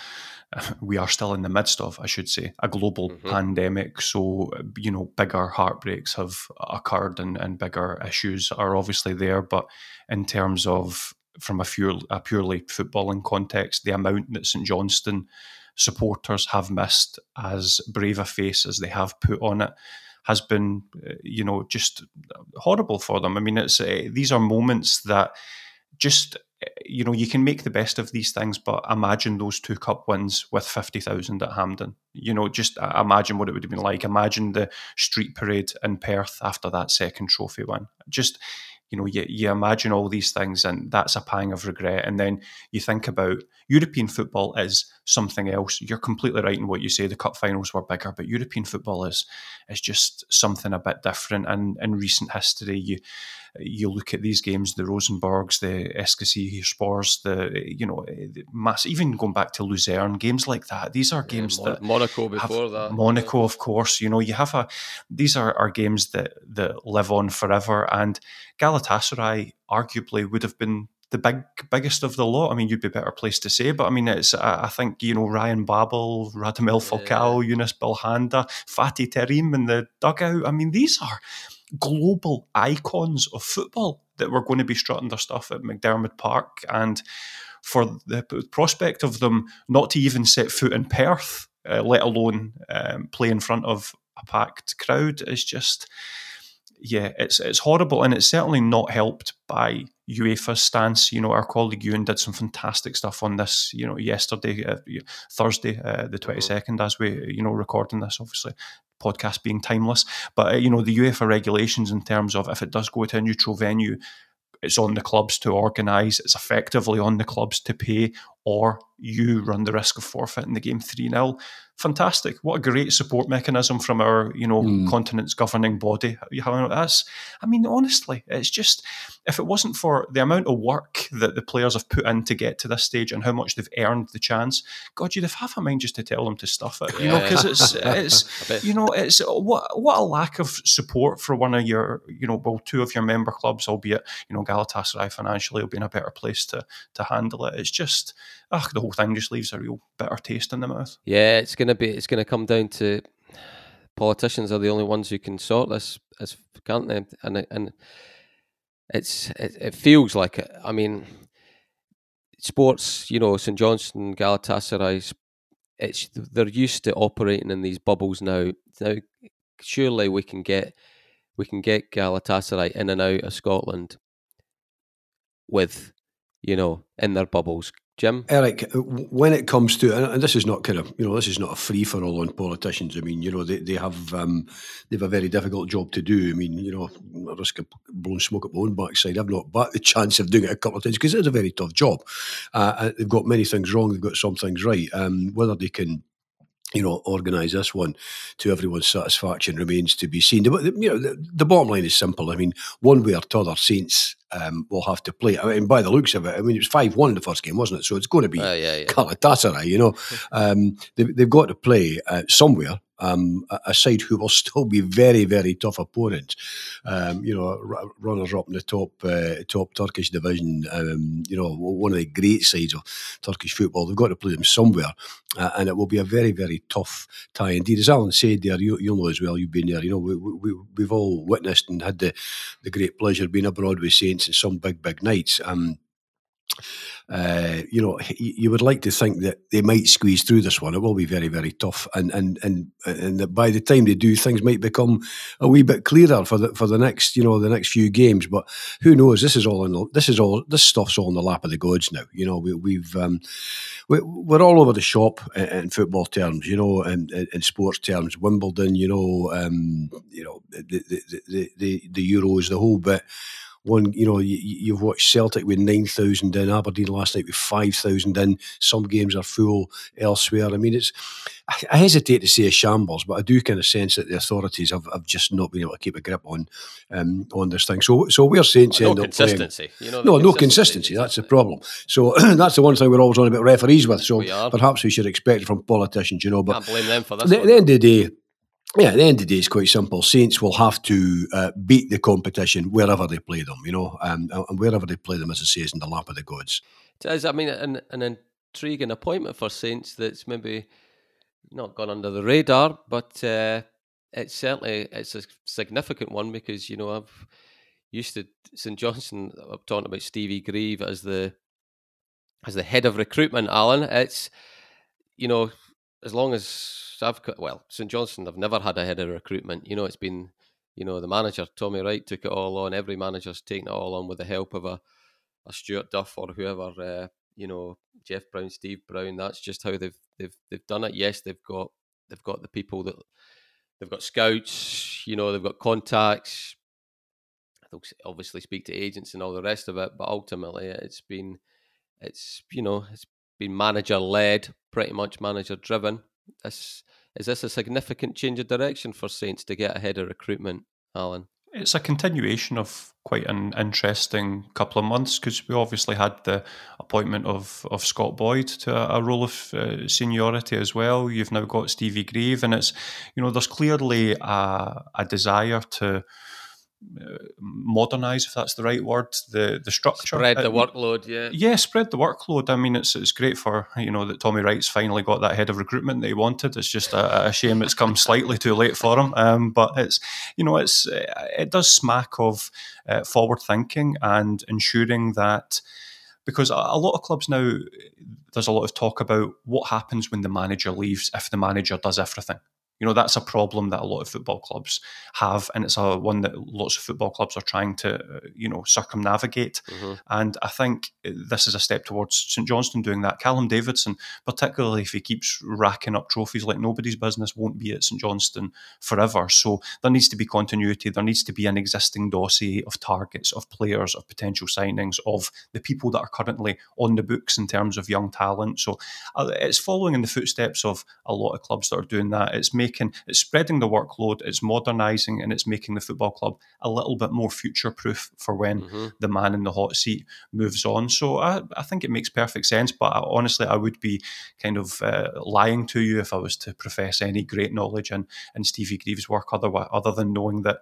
Speaker 3: We are still in the midst of, I should say, a global mm-hmm. pandemic. So, you know, bigger heartbreaks have occurred and, and bigger issues are obviously there. But in terms of from a, pure, a purely footballing context, the amount that St Johnstone supporters have missed as brave a face as they have put on it has been, uh, you know, just horrible for them. I mean, it's uh, these are moments that just uh, you know you can make the best of these things, but imagine those two cup wins with fifty thousand at Hampden. You know, just imagine what it would have been like. Imagine the street parade in Perth after that second trophy win. Just you know, you, you imagine all these things, and that's a pang of regret. And then you think about European football is something else. You're completely right in what you say. The cup finals were bigger, but European football is is just something a bit different. And in recent history, you you look at these games, the Rosenborgs, the Eskişehirspors, the you know, the mass, even going back to Luzern, games like that. These are games yeah, Mon-
Speaker 1: that Monaco before that.
Speaker 3: Monaco, of course. You know, you have a. These are, are games that that live on forever, and Galatasaray arguably would have been the big biggest of the lot. I mean, you'd be better placed to say, but I mean, it's I, I think you know Ryan Babel, Radamel Falcao, yeah. Younès Belhanda, Fatih Terim in the dugout. I mean, these are global icons of football that were going to be strutting their stuff at McDiarmid Park. And for the prospect of them not to even set foot in Perth, uh, let alone um, play in front of a packed crowd, is just, yeah, it's it's horrible, and it's certainly not helped by UEFA's stance. You know, our colleague Ewan did some fantastic stuff on this. You know, yesterday, uh, Thursday, uh, the twenty second, as we you know recording this, obviously podcast being timeless. But uh, you know, the UEFA regulations in terms of if it does go to a neutral venue, it's on the clubs to organise. It's effectively on the clubs to pay, or you run the risk of forfeiting the game three 0 fantastic. What a great support mechanism from our, you know, mm. continent's governing body. That's, I mean, honestly, it's just if it wasn't for the amount of work that the players have put in to get to this stage and how much they've earned the chance, God, you'd have half a mind just to tell them to stuff it. You yeah. know, because it's it's you know it's what what a lack of support for one of your, you know, well, two of your member clubs, albeit you know Galatasaray financially will be in a better place to to handle it. It's just, ugh, the whole thing just leaves a real bitter taste in the mouth.
Speaker 1: Yeah, it's to be. It's to come down to politicians are the only ones who can sort this, as can't they? And and it's it, it feels like it. I mean, sports. You know, St Johnstone, Galatasaray. It's they're used to operating in these bubbles now. Now, surely we can get we can get Galatasaray in and out of Scotland with you know in their bubbles Jim?
Speaker 2: Eric, uh, when it comes to, and this is not kind of, you know, this is not a free for all on politicians. I mean, you know, they, they have um, they have a very difficult job to do. I mean, you know, I risk of blowing smoke at my own backside. I've not backed the chance of doing it a couple of times because it's a very tough job. Uh, they've got many things wrong, they've got some things right. Um, whether they can you know, organise this one to everyone's satisfaction remains to be seen. The, you know, the, the, bottom line is simple. I mean, one way or other, Saints um, will have to play. I mean, by the looks of it, I mean, it was 5 1 the first game, wasn't it? So it's going to be uh, yeah, yeah. Galatasaray, you know. um, they, have got to play uh, somewhere um, a side who will still be very, very tough opponents. Um, you know, runners up in the top uh, top Turkish division. Um, you know, one of the great sides of Turkish football. They've got to play them somewhere, uh, and it will be a very, very tough tie indeed. As Alan said there, you, will know as well. You've been there. You know, we, we, we've all witnessed and had the the great pleasure of being abroad with Saints in some big, big nights. Um, uh, you know, you would like to think that they might squeeze through this one. It will be very, very tough, and and and and that by the time they do, things might become a wee bit clearer for the for the next, you know, the next few games. But who knows? This is all in this is all this stuff's all in the lap of the gods now. You know, we, we've um, we, are all over the shop in, in football terms. You know, and in, in, sports terms, Wimbledon. You know, um, you know the the, the the the Euros, the whole bit one, you know, you, have watched Celtic with 9,000 in, Aberdeen last night with 5,000 in. Some games are full elsewhere. I mean, it's, I hesitate to say a shambles, but I do kind of sense that the authorities have, have just not been able to keep a grip on um, on this thing. So, so we're saying
Speaker 1: well, no consistency.
Speaker 2: You know, no, no consistency. That's the problem. So that's the one thing we're always on about referees with. So we perhaps we should expect it from politicians. You know, but
Speaker 1: Can't blame them for this.
Speaker 2: At the, the end of the day, yeah, at the end of the day, it's quite simple. Saints will have to uh, beat the competition wherever they play them, you know, um, and wherever they play them, as I say, is in the lap of the gods.
Speaker 1: It is. I mean, an, an intriguing appointment for Saints that's maybe not gone under the radar, but uh, it's certainly it's a significant one because you know I've used to St Johnstone. I'm talking about Stevie Grieve as the as the head of recruitment. Alan, it's you know as long as I've well, St Johnstone, I've never had a head of recruitment. You know, it's been, you know, the manager, Tommy Wright, took it all on. Every manager's taken it all on with the help of a, a Stuart Duff or whoever, uh, you know, Jeff Brown, Steve Brown. That's just how they've they've they've done it. Yes, they've got they've got the people that they've got scouts. You know, they've got contacts. They'll obviously speak to agents and all the rest of it, but ultimately, it's been it's you know it's been manager led, pretty much manager driven. This is this a significant change of direction for Saints to get ahead of recruitment, Alan?
Speaker 3: It's a continuation of quite an interesting couple of months because we obviously had the appointment of, of Scott Boyd to a, a role of uh, seniority as well. You've now got Stevie Grieve, and it's you know there's clearly a, a desire to modernize, if that's the right word, the the structure.
Speaker 1: Spread the workload, yeah.
Speaker 3: Yeah, spread the workload. I mean, it's it's great for you know that Tommy Wright's finally got that head of recruitment that he wanted. It's just a, a shame it's come slightly too late for him. Um, but it's you know it's it does smack of uh, forward thinking and ensuring that because a lot of clubs now there's a lot of talk about what happens when the manager leaves if the manager does everything you know, that's a problem that a lot of football clubs have, and it's a one that lots of football clubs are trying to, uh, you know, circumnavigate. Mm-hmm. And I think this is a step towards St Johnstone doing that. Callum Davidson, particularly if he keeps racking up trophies like nobody's business, won't be at St Johnstone forever. So there needs to be continuity. There needs to be an existing dossier of targets, of players, of potential signings, of the people that are currently on the books in terms of young talent. So uh, it's following in the footsteps of a lot of clubs that are doing that. It's making making it's spreading the workload, it's modernising, and it's making the football club a little bit more future proof for when mm-hmm. the man in the hot seat moves on. So I, I think it makes perfect sense. But I, honestly, I would be kind of uh, lying to you if I was to profess any great knowledge in, in Stevie Grieve's work, other other than knowing that.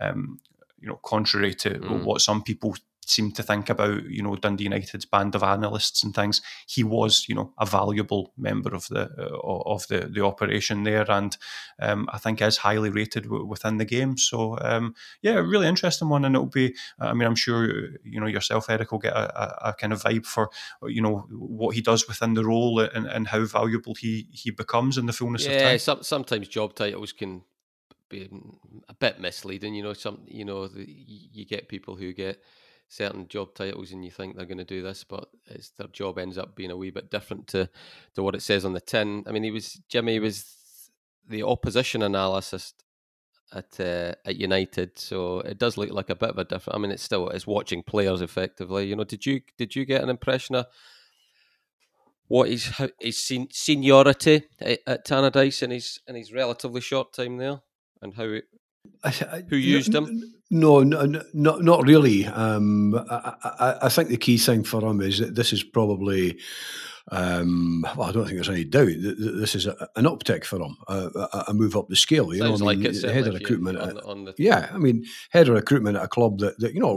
Speaker 3: Um, you know, contrary to mm. what some people seem to think about, you know, Dundee United's band of analysts and things. He was, you know, a valuable member of the uh, of the the operation there, and um, I think is highly rated w- within the game. So um, yeah, really interesting one, and it'll be. I mean, I'm sure you know yourself, Eric, will get a, a, a kind of vibe for you know what he does within the role and, and how valuable he he becomes in the fullness
Speaker 1: yeah,
Speaker 3: of time. Yeah,
Speaker 1: some, sometimes job titles can be a bit misleading. You know, some you know the, you get people who get certain job titles and you think they're going to do this, but it's their job ends up being a wee bit different to to what it says on the tin. I mean, he was Jimmy was the opposition analyst at uh, at United, so it does look like a bit of a different. I mean, it's still it's watching players effectively. You know, did you did you get an impression of what his his seniority at, Tannadice in his in his relatively short time there, and how it, who used him?
Speaker 2: No, no, no, not really. Um, I, I, I, think the key thing for him is that this is probably um, well, I don't think there's any doubt that this is a, an uptick for them, a, a, move up the scale.
Speaker 1: You Sounds
Speaker 2: know,
Speaker 1: I mean, like
Speaker 2: head of recruitment.
Speaker 1: On, on the...
Speaker 2: Yeah, I mean, head of recruitment at a club that, that you know,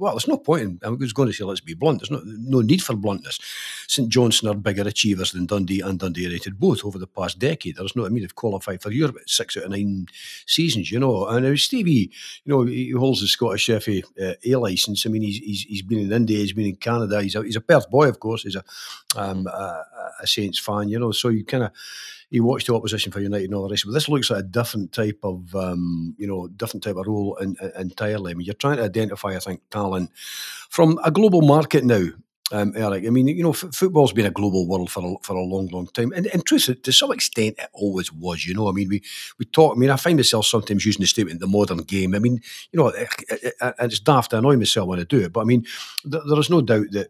Speaker 2: well, there's no point in. I was going to say, let's be blunt. There's no no need for bluntness. St Johnstone are bigger achievers than Dundee and Dundee United both over the past decade. There's no, I mean, they've qualified for Europe six out of nine seasons. You know, and Stevie, you know, he holds the Scottish FA uh, A license. I mean, he's, he's he's been in India, he's been in Canada. He's a, he's a Perth boy, of course. He's a um, a, a, Saints fan, you know. So you kind of you watch the opposition for United and all the rest. But this looks like a different type of um, you know different type of role in, in, entirely. I mean, you're trying to identify, I think, talent from a global market now. um, Eric. I mean, you know, f- football's been a global world for a, for a long, long time, and in truth, to some extent, it always was. You know, I mean, we we talk. I mean, I find myself sometimes using the statement "the modern game." I mean, you know, it, it, it, it's daft. I annoy myself when I do it, but I mean, th- there is no doubt that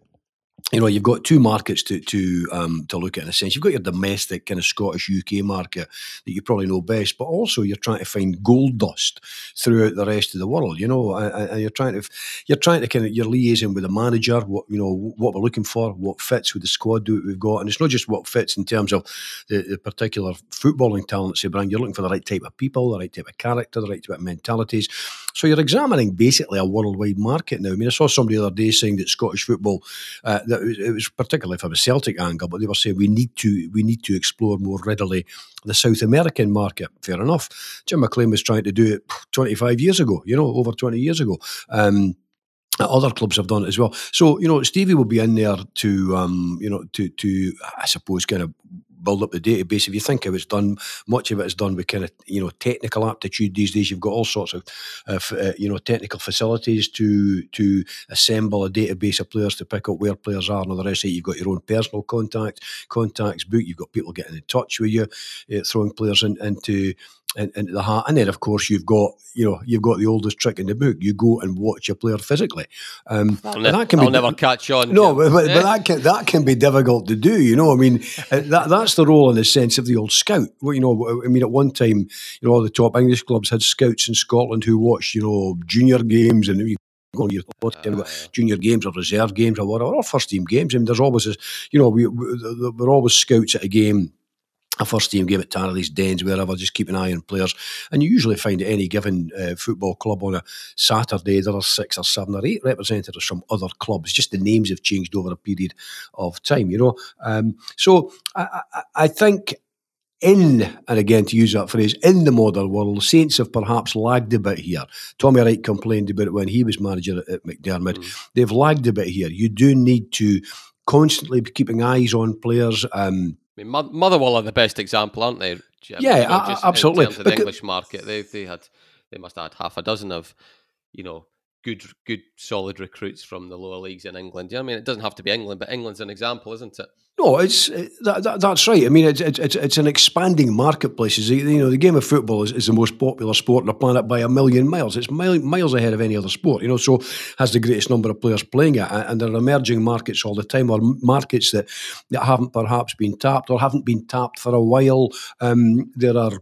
Speaker 2: you know, you've got two markets to to um, to look at in a sense. You've got your domestic kind of Scottish UK market that you probably know best, but also you're trying to find gold dust throughout the rest of the world. You know, and, you're trying to you're trying to kind of you're liaising with the manager, what you know, what we're looking for, what fits with the squad that we've got, and it's not just what fits in terms of the, the particular footballing talents they bring. You're looking for the right type of people, the right type of character, the right type of mentalities. So you're examining basically a worldwide market now. I mean, I saw somebody the other day saying that Scottish football uh, that it was particularly from a Celtic angle, but they were saying we need to we need to explore more readily the South American market. Fair enough. Jim McLean was trying to do it 25 years ago, you know, over 20 years ago. Um, other clubs have done it as well. So you know, Stevie will be in there to um, you know to to I suppose kind of build up the database. If you think of it's done, much of it is done with kind of you know technical aptitude these days. You've got all sorts of uh, uh, you know technical facilities to to assemble a database of players to pick up where players are and all the rest of it. You've got your own personal contact contacts book. You've got people getting in touch with you, uh, throwing players in, into in, into the hat. And then, of course, you've got you know you've got the oldest trick in the book. You go and watch a player physically.
Speaker 1: Um, I'll, ne- that can I'll be, never catch on.
Speaker 2: No, but, but, but, that can that can be difficult to do. You know, I mean, uh, that that's the role in the sense of the old scout. Well, you know, I mean, at one time, you know, all the top English clubs had scouts in Scotland who watched you know junior games and. You, going your uh, junior games or reserve games or whatever, or first team games. I mean, there's always, a, you know, we, we're always scouts at a game a first team game at Tarleys, Dens, wherever, just keep an eye on players. And you usually find at any given uh, football club on a Saturday, there are six or seven or eight representatives from other clubs. Just the names have changed over a period of time, you know. Um, so I, I, I think in, and again to use that phrase, in the modern world, Saints have perhaps lagged a bit here. Tommy Wright complained about it when he was manager at McDiarmid. Mm. They've lagged a bit here. You do need to constantly be keeping eyes on players. Um,
Speaker 1: I mean, Motherwell are the best example, aren't they?
Speaker 2: Jim? Yeah, know, absolutely.
Speaker 1: In terms of the English market, they they had they must have had half a dozen of, you know, good good solid recruits from the lower leagues in England. Yeah, I mean, it doesn't have to be England, but England's an example, isn't it?
Speaker 2: No, it's that, that, that's right. I mean, it's, it's it's an expanding marketplace. You know, the game of football is, is the most popular sport on the planet by a million miles. It's mile, miles ahead of any other sport. You know, so has the greatest number of players playing it, and there are emerging markets all the time, or markets that that haven't perhaps been tapped or haven't been tapped for a while. Um, there are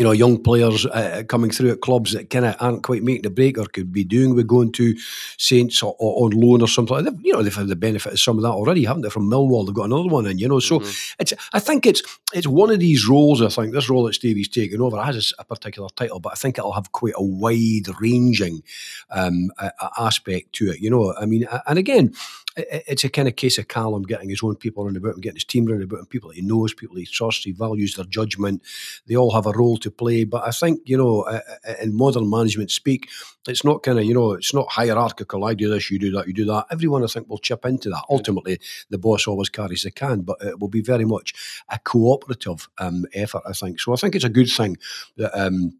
Speaker 2: you know, young players uh, coming through at clubs that kind of aren't quite making the break or could be doing with going to Saints or, or on loan or something like that. You know, they've had the benefit of some of that already, haven't they? From Millwall, they've got another one in, you know. So mm-hmm. it's, I think it's it's one of these roles, I think, this role that Stevie's taken over has a particular title, but I think it'll have quite a wide ranging um, aspect to it, you know. I mean, and again, it's a kind of case of Callum getting his own people around about him, getting his team around about him, people he knows, people he trusts, he values their judgment. They all have a role to play. But I think, you know, in modern management speak, it's not kind of, you know, it's not hierarchical. I do this, you do that, you do that. Everyone, I think, will chip into that. Ultimately, the boss always carries the can, but it will be very much a cooperative um, effort, I think. So I think it's a good thing that. Um,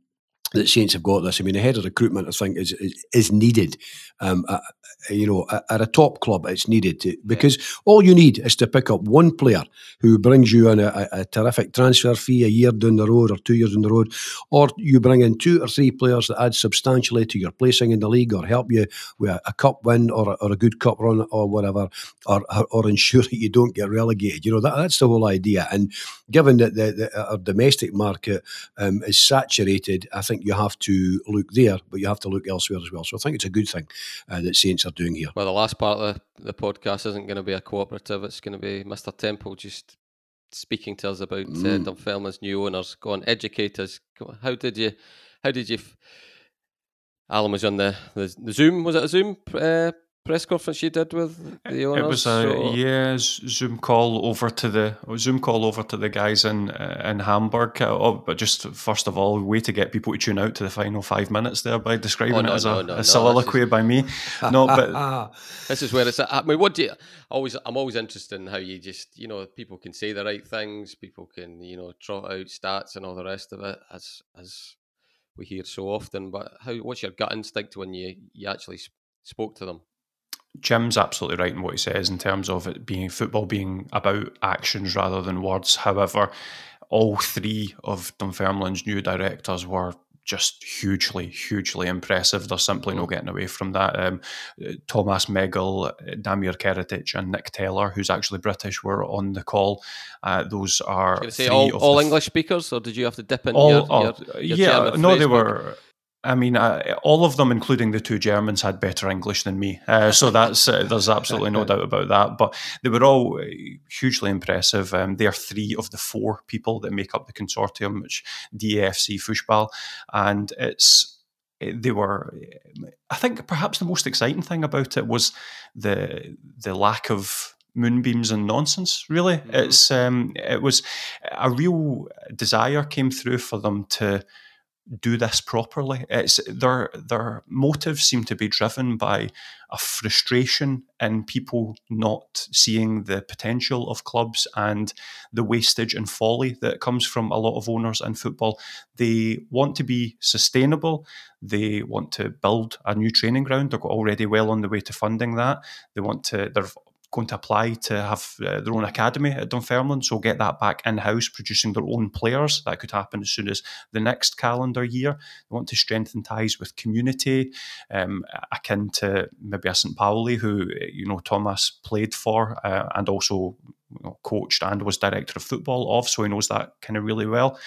Speaker 2: that Saints have got this. I mean, the head of recruitment, I think, is is, is needed. Um, you know, at, a top club, it's needed to, because yeah. all you need is to pick up one player who brings you in a, a, a, terrific transfer fee a year down the road or two years down the road, or you bring in two or three players that add substantially to your placing in the league or help you with a, cup win or, or a good cup run or whatever, or, or, or ensure that you don't get relegated. You know, that, that's the whole idea. And given that the, the our domestic market um, is saturated, I think think you have to look there, but you have to look elsewhere as well. So I think it's a good thing uh, that Saints are doing here.
Speaker 1: Well, the last part of the, the podcast isn't going to be a cooperative. It's going to be Mr. Temple just speaking to us about uh, mm. uh, Dunfermline's new owners. Go on, educate us. How did you? How did you? F- Alan was on the, the, the Zoom. Was it a Zoom uh, press conference you did with the owners?
Speaker 3: It was a so... yeah Zoom call over to the Zoom call over to the guys in uh, in Hamburg. Uh, oh, but just first of all, way to get people to tune out to the final five minutes there by describing oh, no, it as no, a, no, a soliloquy is... by me. No, but
Speaker 1: this is where it's. At. I mean, what do you always? I'm always interested in how you just you know people can say the right things, people can you know trot out stats and all the rest of it as as we hear so often. But how? What's your gut instinct when you you actually spoke to them?
Speaker 3: Jim's absolutely right in what he says in terms of it being football being about actions rather than words. However, all three of Dunfermline's new directors were just hugely, hugely impressive. There's simply no mm. getting away from that. Um, Thomas Meggle, Damir Keretić, and Nick Taylor, who's actually British, were on the call. Uh, those are
Speaker 1: say all, all English speakers, or did you have to dip in?
Speaker 3: All,
Speaker 1: your,
Speaker 3: your, your yeah, no, they were. I mean, uh, all of them, including the two Germans, had better English than me. Uh, so that's uh, there's absolutely no doubt about that. But they were all uh, hugely impressive. Um, they are three of the four people that make up the consortium, which DAFC Fußball, and it's eh, they were. I think perhaps the most exciting thing about it was the the lack of moonbeams and nonsense really mm-hmm. it's um it was a real desire came through for them to do this properly. It's their their motives seem to be driven by a frustration in people not seeing the potential of clubs and the wastage and folly that comes from a lot of owners in football. They want to be sustainable. They want to build a new training ground. They're already well on the way to funding that. They want to. They're going to apply to have uh, their own academy at Dunfermline, so get that back in house, producing their own players. That could happen as soon as the next calendar year. They want to strengthen ties with community, um, akin to maybe a St. Pauli, who you know Thomas played for uh, and also you know, coached and was director of football of, so he knows that kind of really well.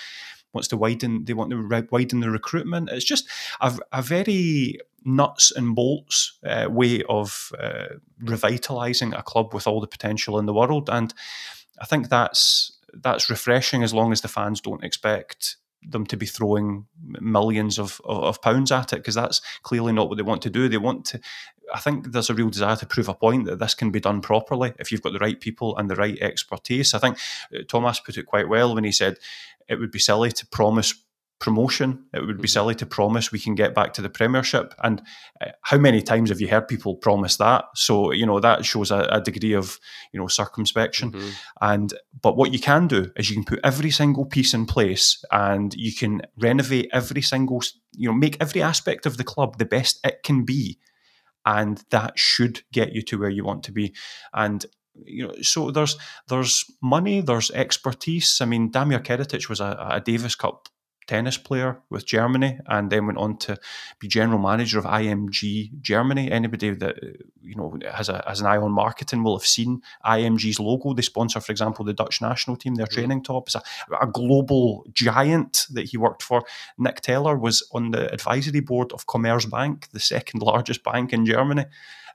Speaker 3: Wants to widen. They want to widen the recruitment. It's just a, a very nuts and bolts uh, way of uh, revitalizing a club with all the potential in the world. And I think that's that's refreshing as long as the fans don't expect them to be throwing millions of, of, of pounds at it because that's clearly not what they want to do. They want to. I think there's a real desire to prove a point that this can be done properly if you've got the right people and the right expertise. I think uh, Thomas put it quite well when he said it would be silly to promise promotion. It would be mm-hmm. silly to promise we can get back to the Premiership. And uh, how many times have you heard people promise that? So you know that shows a, a degree of you know circumspection. Mm-hmm. And but what you can do is you can put every single piece in place, and you can renovate every single you know make every aspect of the club the best it can be, and that should get you to where you want to be. And you know, so there's there's money, there's expertise. I mean, Damir Keretić was a, a Davis Cup tennis player with Germany and then went on to be general manager of IMG Germany. Anybody that you know has a has an eye on marketing will have seen IMG's logo. They sponsor, for example, the Dutch national team, their mm-hmm. training top. It's a, a, global giant that he worked for. Nick Taylor was on the advisory board of Commerzbank, the second largest bank in Germany.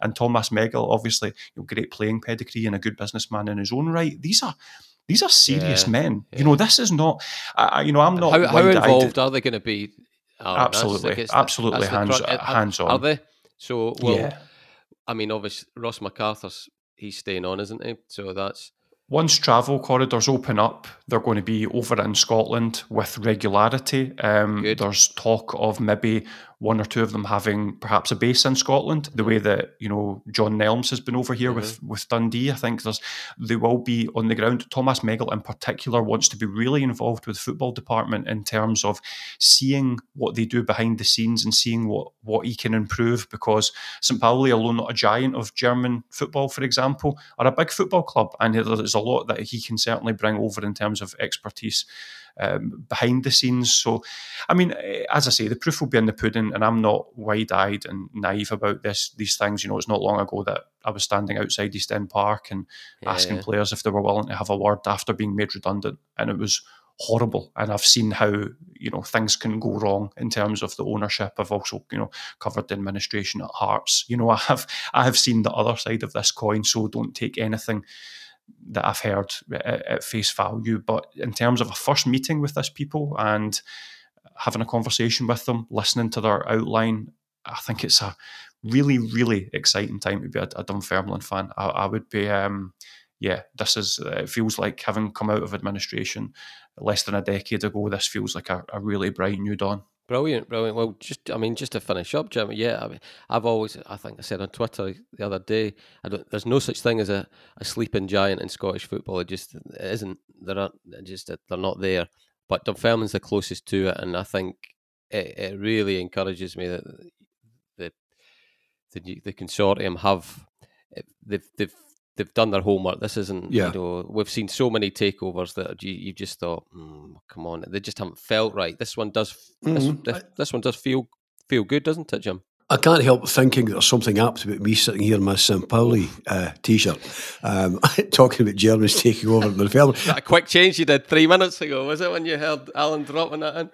Speaker 3: And Thomas Meggle, obviously, you know, great playing pedigree and a good businessman in his own right. These are these are serious yeah, men. Yeah. You know, this is not. Uh, you know, I'm not.
Speaker 1: How, how involved are they going to be?
Speaker 3: Oh, absolutely, that's, absolutely that's hands the, hands on.
Speaker 1: Are they? So well, yeah. I mean, obviously Ross MacArthur's he's staying on, isn't he? So that's
Speaker 3: once travel corridors open up, they're going to be over in Scotland with regularity. Um, there's talk of maybe one or two of them having perhaps a base in Scotland, the way that you know John Nelms has been over here mm-hmm. with with Dundee. I think there's they will be on the ground. Thomas Meggle in particular wants to be really involved with the football department in terms of seeing what they do behind the scenes and seeing what what he can improve. Because St Pauli, although not a giant of German football, for example, are a big football club, and there's a lot that he can certainly bring over in terms of expertise um, behind the scenes. So, I mean, eh, as I say, the proof will be in the pudding, and I'm not wide-eyed and naive about this. These things, you know, it's not long ago that I was standing outside East End Park and yeah, asking players if they were willing to have a word after being made redundant, and it was horrible. And I've seen how you know things can go wrong in terms of the ownership. I've also you know covered the administration at Hearts. You know, I have I have seen the other side of this coin. So don't take anything that I've heard at, at face value. But in terms of a first meeting with this people and having a conversation with them, listening to their outline, I think it's a really, really exciting time to be a, a Dunfermline fan. I, I would be, um, yeah, this is, uh, it feels like having come out of administration less than a decade ago, this feels like a, a really bright new dawn.
Speaker 1: Brilliant, brilliant. Well, just I mean, just to finish up, Jim. Yeah, I mean, I've always, I think I said on Twitter the other day, there's no such thing as a, a sleeping giant in Scottish football. It just it isn't. There are just they're not there. But Dunfermline's the closest to it, and I think it, it really encourages me that the the the consortium have they've they've they've done their homework. This isn't,
Speaker 2: Yeah.
Speaker 1: you know, we've seen so many takeovers that you, you just thought, mm, come on, they just haven't felt right. This one does, this,
Speaker 2: Mhm.
Speaker 1: this, this one does feel feel good, doesn't it, Jim?
Speaker 2: I can't help thinking there's something apt about me sitting here in my St. Pauli uh, t-shirt, um, talking about Germans taking over the film.
Speaker 1: That quick change you did three minutes ago, was it, when you heard Alan dropping that in?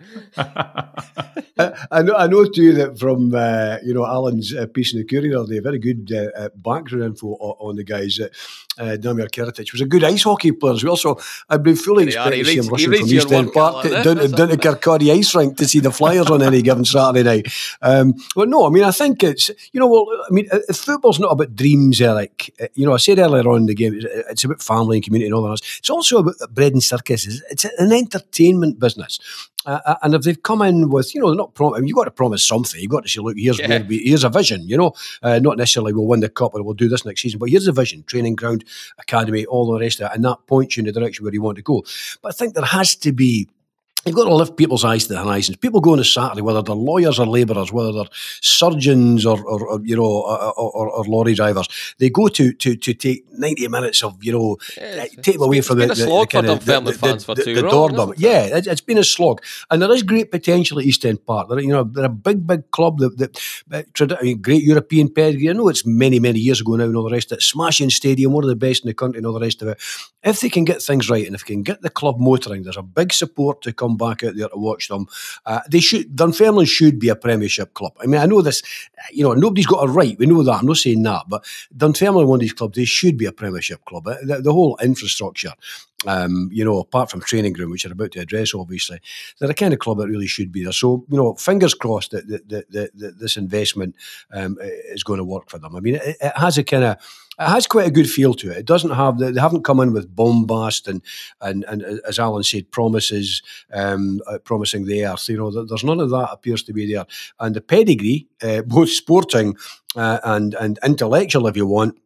Speaker 2: I, I know, I know too that from uh, you know Alan's uh, piece in the Courier, they very good uh, uh, background info on, on the guys. Uh, uh, Damir Keretić was a good ice hockey player as well, so I'd be fully expecting to see him rushing from East End Park down, down to Kirkcaldy Ice Rink to see the Flyers on any given Saturday night. Um, but no, I mean I think it's you know well I mean football's not about dreams, Eric. Uh, You know I said earlier on in the game it's, about family and community and all that. It's also about bread and circuses. It's an entertainment business. Uh, uh, and if they've come in with, you know, they're not prom- I mean, you've got to promise something. You've got to say, look, here's
Speaker 1: Yeah.
Speaker 2: we, here's a vision. You know, uh, not necessarily we'll win the cup or we'll do this next season, but here's a vision: training ground, academy, all the rest of it, and that points you in the direction where you want to go. But I think there has to be. You've got to lift people's eyes to the horizons. People go on a Saturday, whether they're lawyers or labourers, whether they're surgeons or, or, or you know, or, or, or lorry drivers, they go to, to to take ninety minutes of you know,
Speaker 1: Yeah,
Speaker 2: uh, take them away from the, the,
Speaker 1: slog
Speaker 2: the kind of the? Yeah, it, it's been a slog, and there is great potential at East End Park. They're, you know, they're a big, big club that, that, that I mean, great European pedigree. I know it's many, many years ago now, and all the rest of it. Smashing stadium, one of the best in the country, and all the rest of it. If they can get things right, and if they can get the club motoring, there's a big support to come back out there to watch them. Uh, they should Dunfermline should be a Premiership club. I mean, I know this. You know, nobody's got a right. We know that. I'm not saying that, but Dunfermline, one of these clubs, they should be a Premiership club. Uh, The, the whole infrastructure, um, you know, apart from training ground, which you're about to address, obviously, they're the kind of club that really should be there. So, you know, fingers crossed that, that, that, that, that this investment um, is going to work for them. I mean, it, it has a kind of it has quite a good feel to it. It doesn't have they haven't come in with bombast and and and uh, as Alan said, promises, um, uh, promising the earth. You know, there's none of that appears to be there, and the pedigree, uh, both sporting uh, and and intellectual, if you want,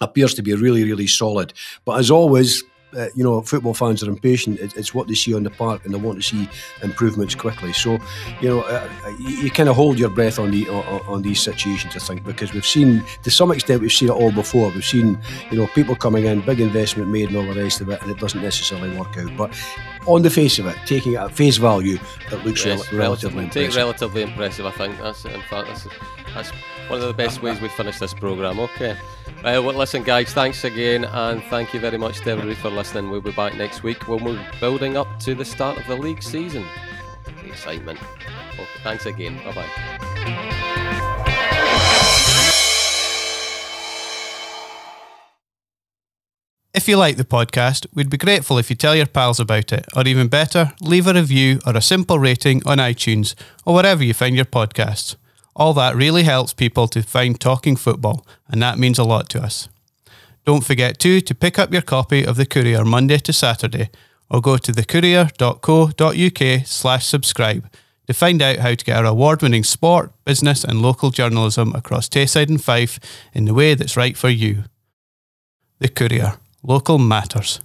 Speaker 2: appears to be really really solid. But as always. Uh, you know, football fans are impatient. It, it's what they see on the park, and they want to see improvements quickly. So, you know, uh, uh, you, you kind of hold your breath on the on, on these situations. I think because we've seen, to some extent, we've seen it all before. We've seen, you know, people coming in, big investment made, and all the rest of it, and it doesn't necessarily work out. But on the face of it, taking it at face value, it looks
Speaker 1: Yes,
Speaker 2: rel- relatively
Speaker 1: Take
Speaker 2: impressive.
Speaker 1: relatively impressive, I think. That's in fact that's, that's one of the best ways we finish this programme. Okay. Uh, well, listen, guys, thanks again, and thank you very much to everybody for listening. We'll be back next week when we're building up to the start of the league season. The excitement. Thanks again. Bye bye.
Speaker 5: If you like the podcast, we'd be grateful if you tell your pals about it, or even better, leave a review or a simple rating on iTunes or wherever you find your podcasts. All that really helps people to find Talking Football, and that means a lot to us. Don't forget too to pick up your copy of The Courier Monday to Saturday, or go to thecourier.co.uk slash subscribe to find out how to get our award-winning sport, business and local journalism across Tayside and Fife in the way that's right for you. The Courier. Local matters.